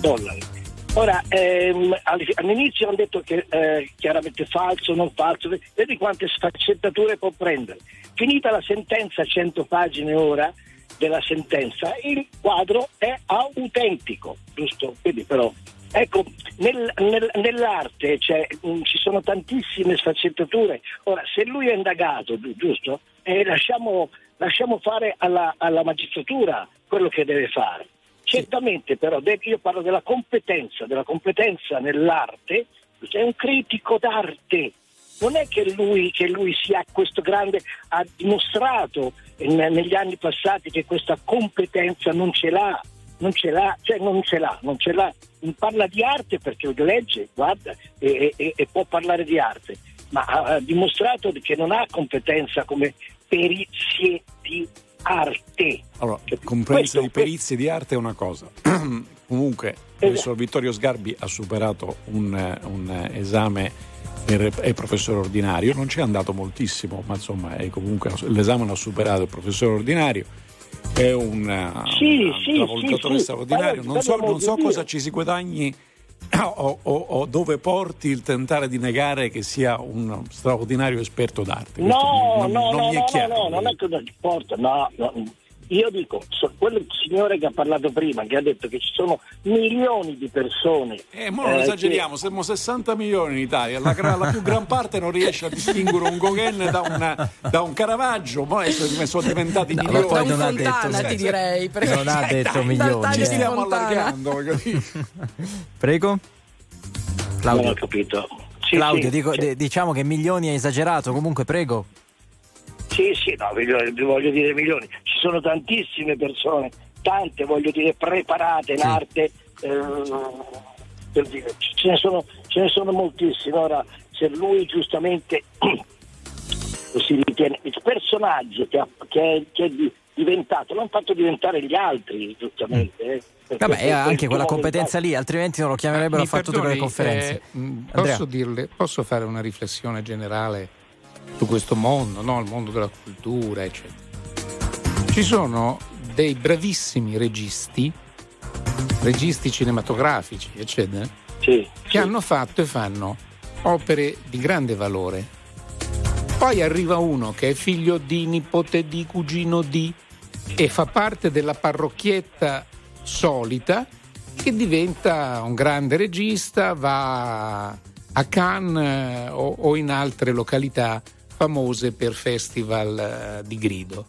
dollari. Ora, ehm, all- all'inizio hanno detto che eh, chiaramente falso, non falso, vedi quante sfaccettature può prendere. Finita la sentenza, 100 pagine ora della sentenza, il quadro è autentico, giusto? Quindi però, ecco, nel- nel- nell'arte c'è, mh, ci sono tantissime sfaccettature. Ora, se lui è indagato, gi- giusto? Eh, lasciamo, lasciamo fare alla, alla magistratura quello che deve fare. Certamente però io parlo della competenza, della competenza nell'arte, è un critico d'arte. Non è che lui, che lui sia questo grande, ha dimostrato negli anni passati che questa competenza non ce l'ha, non ce l'ha, cioè non ce l'ha, non ce l'ha. Parla di arte perché legge, guarda, e, e- e può parlare di arte, ma ha, dimostrato che non ha competenza come perizie di arte. Allora, competenza di perizie di arte è una cosa. Comunque, il professor Vittorio Sgarbi ha superato un, un, esame è professore ordinario, non ci è andato moltissimo, ma insomma è comunque l'esame l'ha superato il professore ordinario. È un, Sì, sì, sì, sì. straordinario. Non so, non so cosa ci si guadagni o, o- o dove porti il tentare di negare che sia un straordinario esperto d'arte. No, non, no, non no, mi è no, chiaro. no, non è ci porta, no, no. Io dico, so- quello signore che ha parlato prima, che ha detto che ci sono milioni di persone. Eh, ma non eh, esageriamo, siamo 60 milioni in Italia, la, la più gran parte non riesce a distinguere un Gauguin da, una- da un Caravaggio, ma adesso sono diventati No, ma milioni. poi non ha detto ti direi. perché- Non ha detto Dai, milioni, dai, di Stiamo Fontana. allargando? Prego. Claudio. Non ho capito. Sì, Claudio, sì, dico- sì. diciamo che milioni è esagerato, comunque prego. Sì, sì, no, voglio, voglio dire milioni. Ci sono tantissime persone, tante, voglio dire, preparate in arte. eh, per dire, ce- ne, sono, ce ne sono moltissime. Ora, se lui giustamente lo si ritiene il personaggio che, ha- che è, che è di- diventato, l'hanno fatto diventare gli altri, giustamente. eh, perché Vabbè, ha anche quella competenza lì, altrimenti non lo chiamerebbero a Mi fare tutte quelle perdoni, conferenze. eh, posso, dirle, posso fare una riflessione generale su questo mondo, no? il mondo della cultura, eccetera. Ci sono dei bravissimi registi, registi cinematografici, eccetera, che hanno fatto e fanno opere di grande valore. Poi arriva uno che è figlio di, nipote di, cugino di e fa parte della parrocchietta solita che diventa un grande regista, va a Cannes eh, o, o in altre località famose per festival eh, di grido.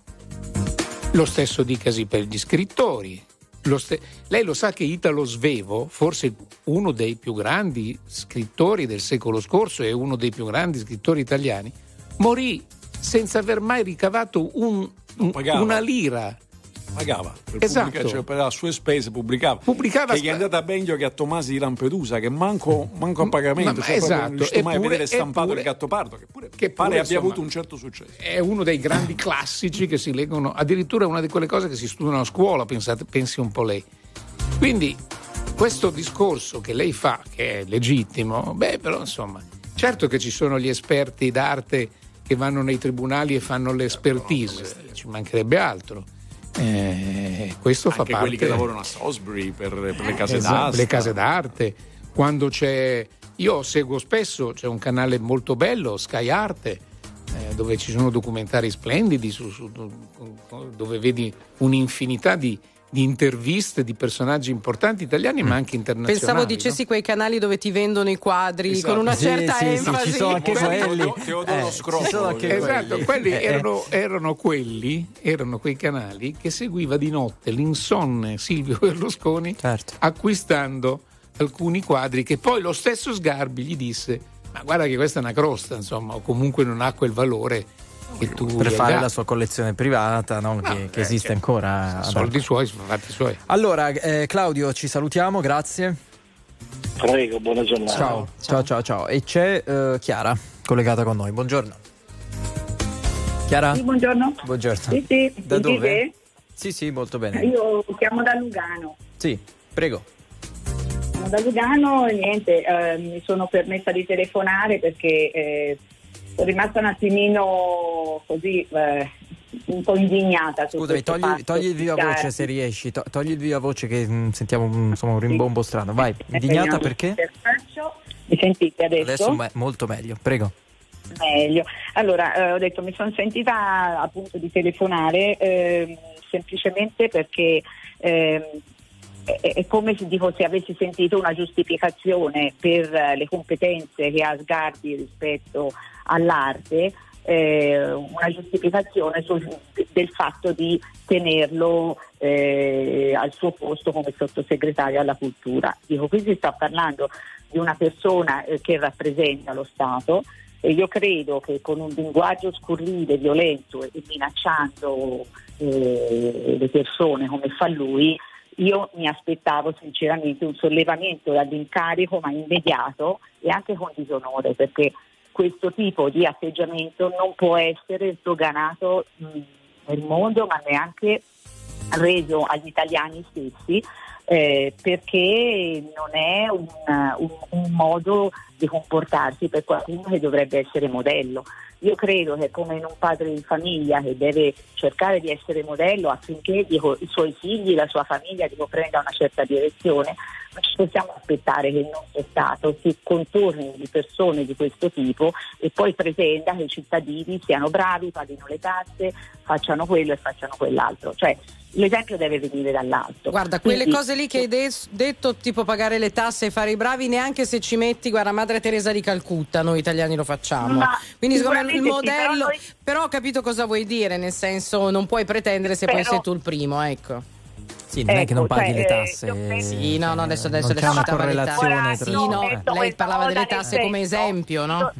Lo stesso dicasi per gli scrittori. Lo ste- Lei lo sa che Italo Svevo, forse uno dei più grandi scrittori del secolo scorso e uno dei più grandi scrittori italiani, morì senza aver mai ricavato un- un- una lira. Pagava, per, Esatto. cioè, per le sue spese pubblicava. Pubblicava che gli è andata meglio che a Tomasi di Lampedusa, che manco, manco a pagamento, Ma- cioè, esatto, non riuscito mai a eppure- vedere stampato eppure- il gattopardo, che pure, che pare pure, abbia insomma, avuto un certo successo. È uno dei grandi classici che si leggono, addirittura è una di quelle cose che si studiano a scuola, pensate, pensi un po' lei. Quindi questo discorso che lei fa, che è legittimo, beh, però insomma, certo che ci sono gli esperti d'arte che vanno nei tribunali e fanno l'espertise, ci mancherebbe altro. Eh, questo fa Anche parte quelli che lavorano a Salisbury per, per le case Esatto, d'asta. le case d'arte. Quando c'è. Io seguo spesso, c'è un canale molto bello, Sky Arte, eh, dove ci sono documentari splendidi, su- su- dove vedi un'infinità di, di interviste di personaggi importanti italiani ma anche internazionali. Pensavo dicessi quei canali dove ti vendono i quadri Esatto. con una Sì, certa sì, sì, enfasi. ci sono anche quelli. Teodoro Eh, anche esatto, quelli. quelli Eh. erano, erano quelli, erano quei canali che seguiva di notte l'insonne Silvio Berlusconi Certo. acquistando alcuni quadri che poi lo stesso Sgarbi gli disse ma guarda che questa è una crosta insomma o comunque non ha quel valore per fare la sua collezione privata no? che, che esiste ancora. soldi suoi sono fatti suoi Allora, eh, Claudio, ci salutiamo, grazie. Prego, buona giornata. Ciao, ciao, ciao, ciao. E c'è eh, Chiara collegata con noi. Buongiorno. Chiara? Sì, buongiorno. Buongiorno. Sì, sì, Da sentite? dove? Sì, sì, molto bene. Io chiamo da Lugano. Sì, prego. Da Lugano e niente, eh, mi sono permessa di telefonare perché eh, rimasta un attimino così eh, un po' indignata. Scusami, togli, fatto togli il viva voce se riesci. To- togli il viva voce che mm, sentiamo mm, insomma, un rimbombo strano. Vai, indignata perché? Mi sentite adesso? Adesso me- molto meglio, prego. Meglio. Allora, eh, ho detto, mi sono sentita appunto di telefonare ehm, semplicemente perché ehm, è, come se, dico, se avessi sentito una giustificazione per eh, le competenze che ha Sgarbi rispetto all'arte, eh, una giustificazione sul- del fatto di tenerlo eh, al suo posto come sottosegretario alla cultura. Dico, qui si sta parlando di una persona eh, che rappresenta lo Stato e io credo che con un linguaggio scurrile, violento e minacciando eh, le persone come fa lui, io mi aspettavo sinceramente un sollevamento dall'incarico ma immediato e anche con disonore perché questo tipo di atteggiamento non può essere sdoganato nel mondo ma neanche reso agli italiani stessi eh, perché non è un, un- un modo di comportarsi per qualcuno che dovrebbe essere modello. Io credo che come in un padre di famiglia che deve cercare di essere modello affinché dico, i suoi figli, la sua famiglia dico, prenda una certa direzione, ci possiamo aspettare che il nostro Stato si contorni di persone di questo tipo e poi pretenda che i cittadini siano bravi, paghino le tasse, facciano quello e facciano quell'altro. Cioè, l'esempio deve venire dall'alto. Guarda, quelle Quindi- cose lì che hai de- detto, tipo pagare le tasse e fare i bravi, neanche se ci metti, guarda, Madre Teresa di Calcutta, noi italiani lo facciamo. Quindi secondo me il sicuramente sì, però modello, noi- però ho capito cosa vuoi dire, nel senso non puoi pretendere se poi Però- sei tu il primo, ecco. Sì, non è che non Ecco, paghi cioè, le eh, tasse. penso- Sì, no, no, adesso, adesso, non c'è adesso una correlazione Sì, tra- no, detto lei questa parlava delle tasse nel come senso, esempio, no?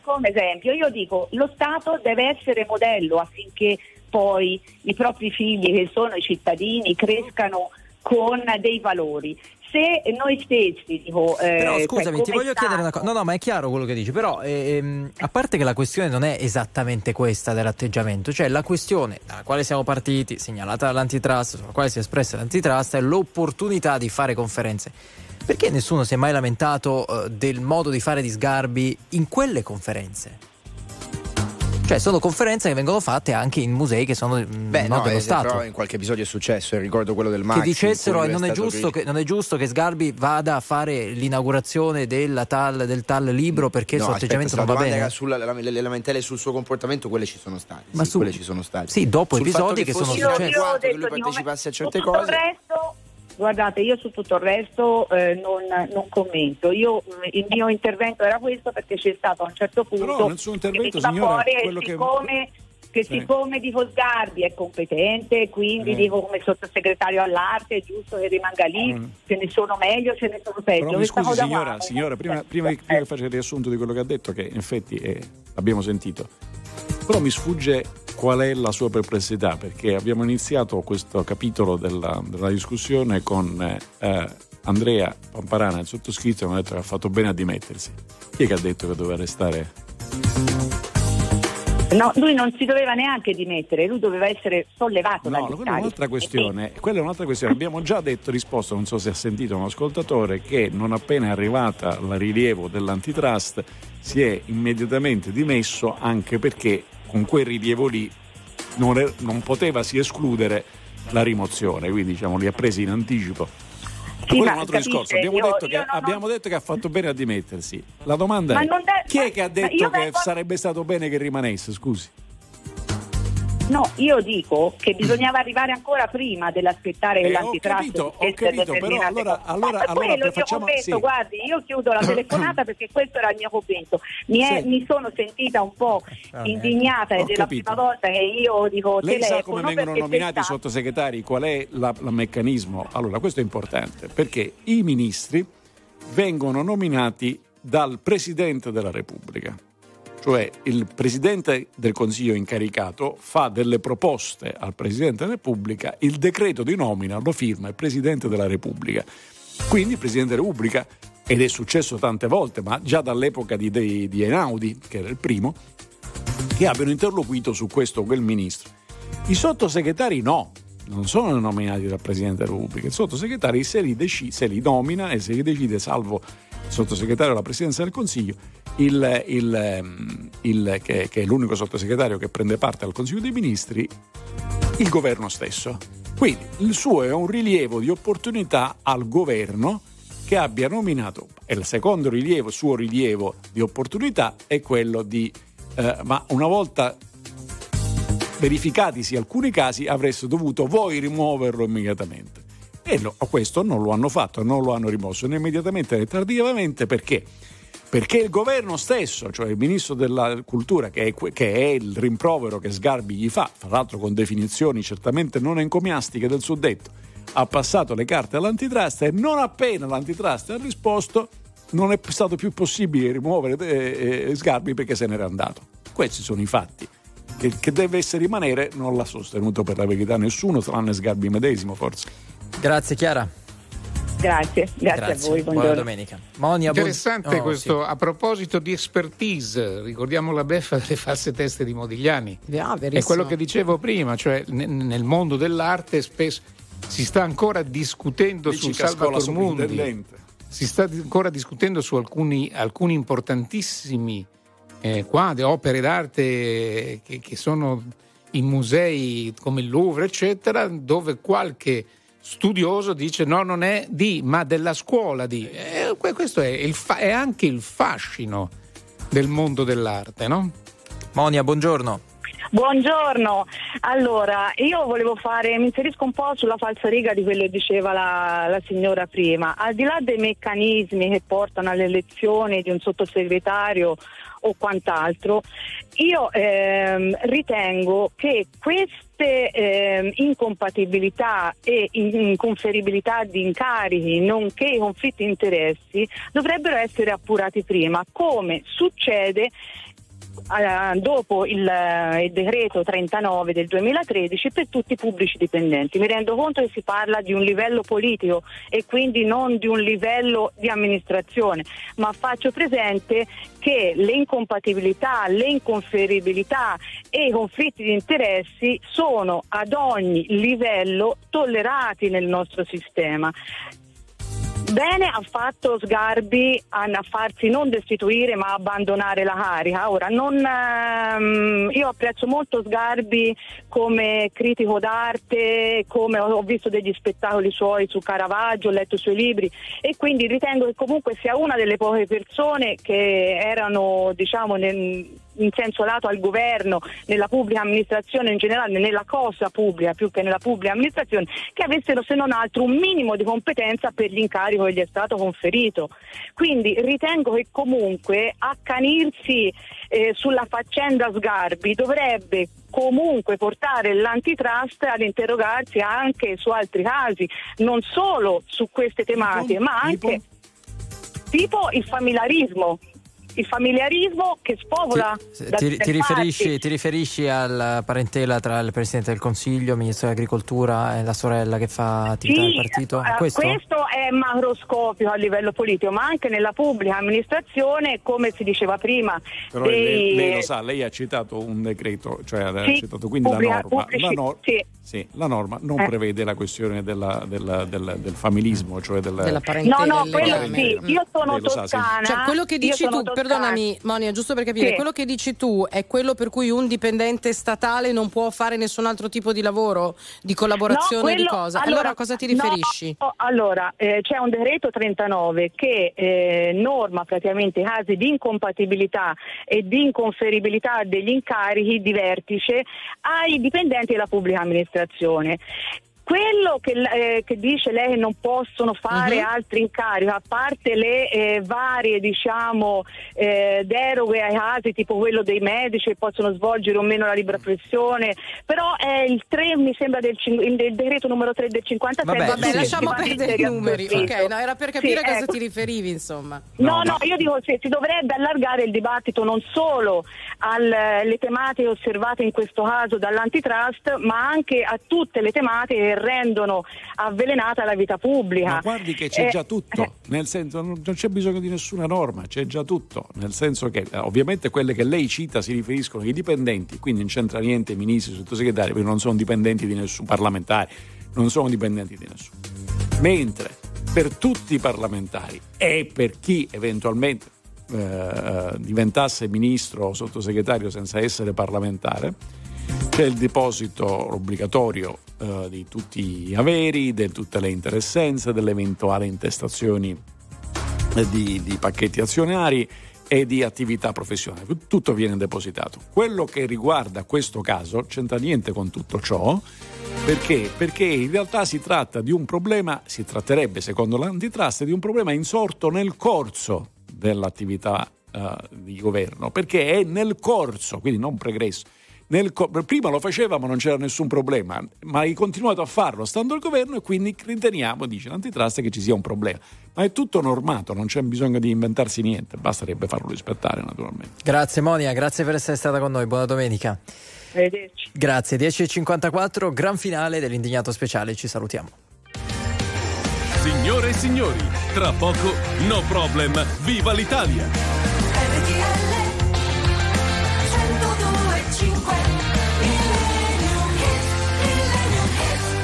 Come esempio, io dico lo Stato deve essere modello affinché poi i propri figli, che sono i cittadini, crescano con dei valori. Se noi stessi, dico, eh, Però cioè, scusami, ti come voglio chiedere una cosa. No, no, ma è chiaro quello che dici. Però, ehm, a parte che la questione non è esattamente questa dell'atteggiamento, cioè la questione dalla quale siamo partiti, segnalata dall'antitrust, sulla quale si è espressa l'antitrust, è l'opportunità di fare conferenze. Perché nessuno si è mai lamentato eh, del modo di fare di Sgarbi in quelle conferenze? Cioè, sono conferenze che vengono fatte anche in musei che sono mm, Beh, non no, dello eh, Stato. però in qualche episodio è successo, e ricordo quello del Maxi. che dicessero e non è, che, non è giusto che Sgarbi vada a fare l'inaugurazione della tal, del tal libro perché il No, suo aspetta, atteggiamento non va bene. era sulla, la- le, le lamentele sul suo comportamento, quelle ci sono state. Ma sì, su- quelle ci sono state. Sì, dopo Sul episodi fatto che sono Io- successi. io adeguato che lui partecipasse a certe su tutto cose. il resto, guardate, io su tutto il resto eh, non, non commento. Io, mh, il mio intervento era questo perché c'è stato a un certo punto Però nel suo intervento, signora, fuori quello siccome, che Sì. siccome dico Sgarbi è competente, quindi Eh. dico come sottosegretario all'arte è giusto che rimanga lì, Mm. ce ne sono meglio, ce ne sono peggio. Però mi scusi signora, qua- signora prima, prima che, prima che faccia il riassunto di quello che ha detto, che in effetti eh, abbiamo sentito, però mi sfugge qual è la sua perplessità, perché abbiamo iniziato questo capitolo della, della discussione con eh, eh, Andrea Pamparana, il sottoscritto, che mi ha detto che ha fatto bene a dimettersi. Chi è che ha detto che doveva restare? No, lui non si doveva neanche dimettere, lui doveva essere sollevato No, quella è un'altra incarichi. questione. Quella è un'altra questione. Abbiamo già detto, risposto, non so se ha sentito un ascoltatore, che non appena è arrivata la rilievo dell'antitrust si è immediatamente dimesso anche perché con quel rilievo lì non, è- non poteva si escludere la rimozione, quindi diciamo li ha presi in anticipo. Sì, ma un altro capisce, discorso. Abbiamo, io- detto, che, non abbiamo detto che ha fatto bene a dimettersi. La domanda Ma è: non de- chi è che ha detto che vengo- sarebbe stato bene che rimanesse? Scusi. No, io dico che bisognava arrivare ancora prima dell'aspettare Eh, ho l'antitrust capito, ho capito, però allora- allora- allora quello ho facciamo- commento, sì. guardi, io chiudo la telefonata perché questo era il mio commento. Mi, è- Sì. mi sono sentita un po' indignata Ho ed è la prima volta che io dico Lei sa telefono come vengono nominati i sottosegretari? Qual è la- il meccanismo? Allora, questo è importante perché i ministri vengono nominati dal Presidente della Repubblica. Cioè il Presidente del Consiglio incaricato fa delle proposte al Presidente della Repubblica, il decreto di nomina lo firma il Presidente della Repubblica. Quindi il Presidente della Repubblica, ed è successo tante volte, ma già dall'epoca di, di, di Einaudi, che era il primo, che abbiano interloquito su questo o quel ministro. I sottosegretari no, non sono nominati dal Presidente della Repubblica. I sottosegretari se li, deci- se li nomina e se li decide, salvo sottosegretario della Presidenza del Consiglio, il, il, ehm, il- che, che è l'unico sottosegretario che prende parte al Consiglio dei Ministri, il governo stesso. Quindi il suo è un rilievo di opportunità al governo che abbia nominato, e il secondo rilievo, suo rilievo di opportunità è quello di, eh, ma una volta verificatisi alcuni casi avreste dovuto voi rimuoverlo immediatamente. E lo- questo non lo hanno fatto, non lo hanno rimosso né immediatamente né tardivamente perché? Perché il governo stesso, cioè il ministro della cultura, che è, che è il rimprovero che Sgarbi gli fa, fra l'altro con definizioni certamente non encomiastiche del suddetto, ha passato le carte all'antitrust e non appena l'antitrust ha risposto non è stato più possibile rimuovere eh, eh, Sgarbi perché se n'era andato. Questi sono i fatti. Che, che deve essere rimanere non l'ha sostenuto per la verità nessuno, tranne Sgarbi medesimo forse. Grazie Chiara. Grazie, grazie, a voi, Buona buongiorno. domenica. Monia, buon- Interessante Oh, questo a proposito di expertise, ricordiamo la beffa delle false teste di Modigliani. Ah, È quello che dicevo prima, cioè ne- nel mondo dell'arte spesso si sta ancora discutendo Lì sul ci cascò la Salvator Mundi. Si sta ancora discutendo su alcuni, alcuni importantissimi eh, quadri, opere d'arte che, che sono in musei come il Louvre, eccetera, dove qualche studioso dice no, non è di, ma della scuola di. Eh, que- questo è, il fa- è anche il fascino del mondo dell'arte, no? Monia, buongiorno. Buongiorno, allora io volevo fare, mi inserisco un po' sulla falsariga di quello che diceva la, la signora prima, al di là dei meccanismi che portano all'elezione di un sottosegretario o quant'altro, io ehm, ritengo che queste ehm, incompatibilità e in- inconferibilità di incarichi, nonché i conflitti di interessi, dovrebbero essere appurati prima, come succede dopo il, eh, il decreto 39 del 2013 per tutti i pubblici dipendenti. Mi rendo conto che si parla di un livello politico e quindi non di un livello di amministrazione, ma faccio presente che le incompatibilità, le inconferibilità e i conflitti di interessi sono ad ogni livello tollerati nel nostro sistema. Bene ha fatto Sgarbi a farsi non destituire ma abbandonare la carica. Ora, non, ehm, io apprezzo molto Sgarbi come critico d'arte, come ho visto degli spettacoli suoi su Caravaggio, ho letto i suoi libri e quindi ritengo che comunque sia una delle poche persone che erano diciamo nel, in senso lato al governo, nella pubblica amministrazione in generale, nella cosa pubblica più che nella pubblica amministrazione, che avessero se non altro un minimo di competenza per l'incarico che gli è stato conferito. Quindi ritengo che comunque accanirsi eh, sulla faccenda Sgarbi dovrebbe comunque portare l'antitrust ad interrogarsi anche su altri casi, non solo su queste tematiche, ma anche tipo il familiarismo. Il familiarismo che spopola Ti, ti le riferisci, ti riferisci alla parentela tra il Presidente del Consiglio, il Ministro dell'Agricoltura e la sorella che fa attività del partito? eh, Questo? è macroscopico a livello politico, ma anche nella pubblica amministrazione, come si diceva prima, Però dei- lei, lei lo sa, lei ha citato un decreto, cioè ha Sì, citato quindi pubblica- la norma. pubblici- la, nor- sì. sì, la norma non Eh. prevede la questione della- della- del, del familismo, cioè del, Della parentela No, no, quello sì, io sono lo sa, sì. toscana. Cioè, quello che dici tu, toscana perdonami Monia, giusto per capire, Sì. quello che dici tu è quello per cui un dipendente statale non può fare nessun altro tipo di lavoro, di collaborazione, No, di quello- cosa? Allora, a cosa ti riferisci? no, allora, eh, c'è un decreto 39 che eh, norma praticamente i casi di incompatibilità e di inconferibilità degli incarichi di vertice ai dipendenti della pubblica amministrazione. Quello che, eh, che dice lei che non possono fare Mhm. altri incarichi, a parte le eh, varie diciamo, eh, deroghe ai casi, tipo quello dei medici che possono svolgere o meno la libera professione, però è il 3, mi sembra, del, cin- del decreto numero 3 del 57. Vabbè, che lasciamo va perdere i numeri. Ok, no, era per capire Sì, a cosa ecco. ti riferivi, insomma. No, no, io dico che si dovrebbe allargare il dibattito non solo alle tematiche osservate in questo caso dall'antitrust, ma anche a tutte le tematiche che rendono avvelenata la vita pubblica. Ma guardi che c'è Eh, già tutto, nel senso non c'è bisogno di nessuna norma, c'è già tutto, nel senso che eh, ovviamente quelle che lei cita si riferiscono ai dipendenti, quindi non c'entra niente ministri, sottosegretari, perché non sono dipendenti di nessun parlamentare, non sono dipendenti di nessuno. Mentre per tutti i parlamentari e per chi eventualmente eh, diventasse ministro o sottosegretario senza essere parlamentare, c'è il deposito obbligatorio eh, di tutti gli averi, di tutte le interessenze, delle eventuali intestazioni eh, di, di pacchetti azionari e di attività professionali. Tutto viene depositato. Quello che riguarda questo caso c'entra niente con tutto ciò. Perché? Perché in realtà si tratta di un problema, si tratterebbe secondo l'antitrust di un problema insorto nel corso dell'attività eh, di governo, perché è nel corso, quindi non pregresso. Nel prima lo faceva ma non c'era nessun problema, ma hai continuato a farlo stando al governo e quindi riteniamo, dice l'antitrust, che ci sia un problema. Ma è tutto normato, non c'è bisogno di inventarsi niente, basterebbe farlo rispettare naturalmente. Grazie Monia, grazie per essere stata con noi, buona domenica. Arrivederci. Grazie, 10.54, gran finale dell'indignato speciale, ci salutiamo. Signore e signori, tra poco No Problem, viva l'Italia!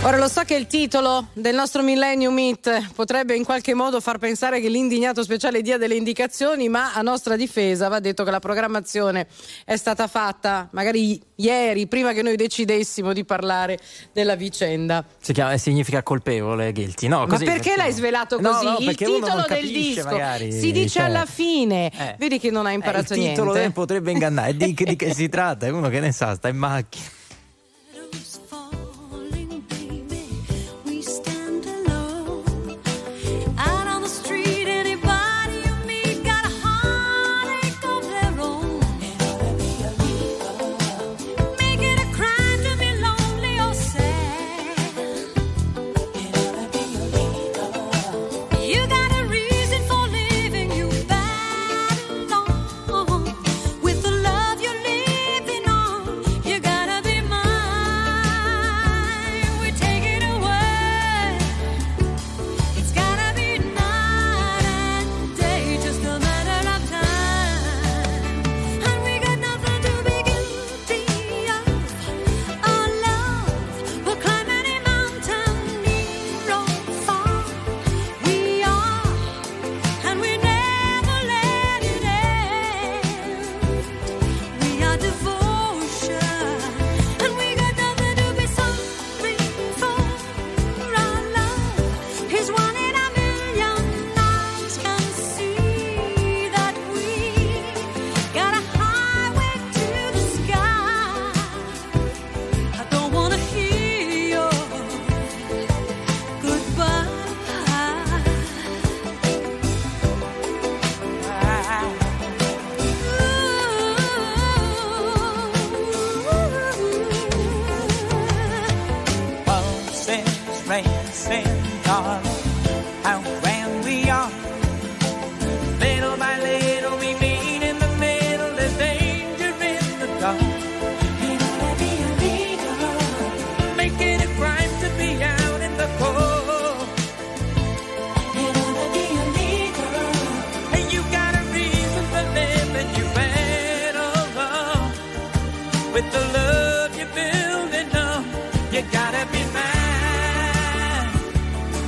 Ora lo so che il titolo del nostro Millennium Meet potrebbe in qualche modo far pensare che l'indignato speciale dia delle indicazioni, ma a nostra difesa va detto che la programmazione è stata fatta magari ieri, prima che noi decidessimo di parlare della vicenda. Si chiama, significa colpevole, guilty, no? Ma Così, perché l'hai svelato No, così? no, il perché uno titolo del disco magari, si dice cioè. alla fine. Eh. Vedi che non hai imparato il titolo niente. eh, potrebbe ingannare. Di, di che si tratta? È uno che ne sa, sta in macchina.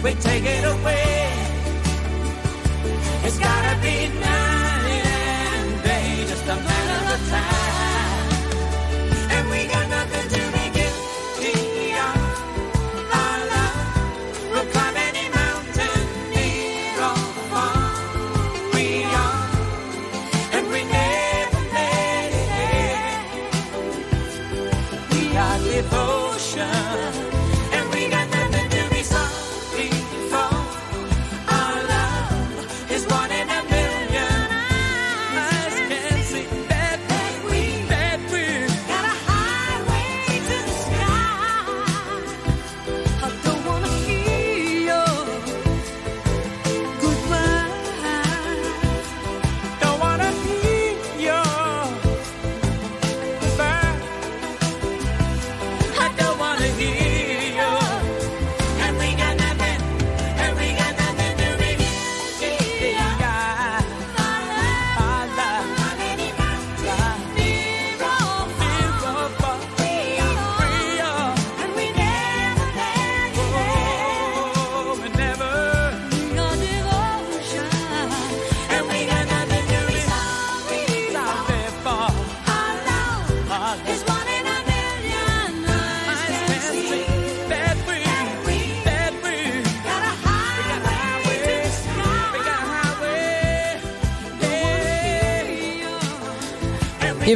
We take it away.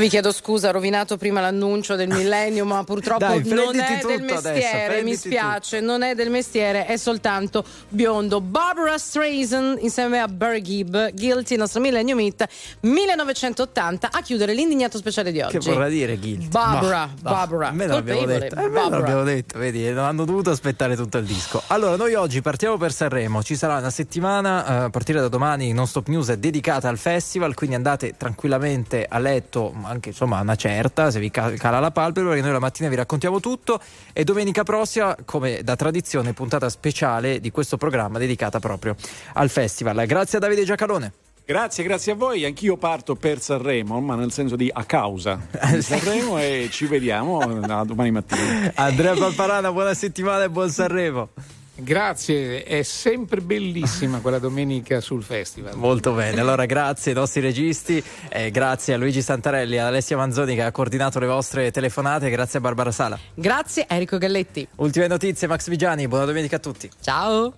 Vi chiedo scusa, ho rovinato prima l'annuncio del millennium, ma purtroppo Dai, non è tutto del adesso, mestiere, mi prenditi spiace, non è del mestiere, è soltanto biondo. Barbara Streisand insieme a Barry Gibb, Guilty, nostro millennium hit 1980, a chiudere l'indignato speciale di oggi. Che vorrà dire Guilty? Barbara, ma- Barbara, A me l'abbiamo detto, a me l'abbiamo detto, vedi, non hanno dovuto aspettare tutto il disco. Allora, noi oggi partiamo per Sanremo, ci sarà una settimana, eh, a partire da domani Non Stop News è dedicata al festival, quindi andate tranquillamente a letto, anche insomma una certa, se vi ca- cala la palpebra, perché noi la mattina vi raccontiamo tutto e domenica prossima, come da tradizione, puntata speciale di questo programma dedicata proprio al festival. Grazie a Davide Giacalone. Grazie, grazie a voi. Anch'io parto per Sanremo, ma nel senso di a causa di Sanremo e ci vediamo domani mattina. Andrea Pamparana, buona settimana e buon Sanremo. Grazie, è sempre bellissima quella domenica sul festival. Molto bene, allora grazie ai nostri registi, eh, grazie a Luigi Santarelli e ad Alessia Manzoni che ha coordinato le vostre telefonate, grazie a Barbara Sala. Grazie Enrico Galletti. Ultime notizie, Max Vigiani, buona domenica a tutti. Ciao.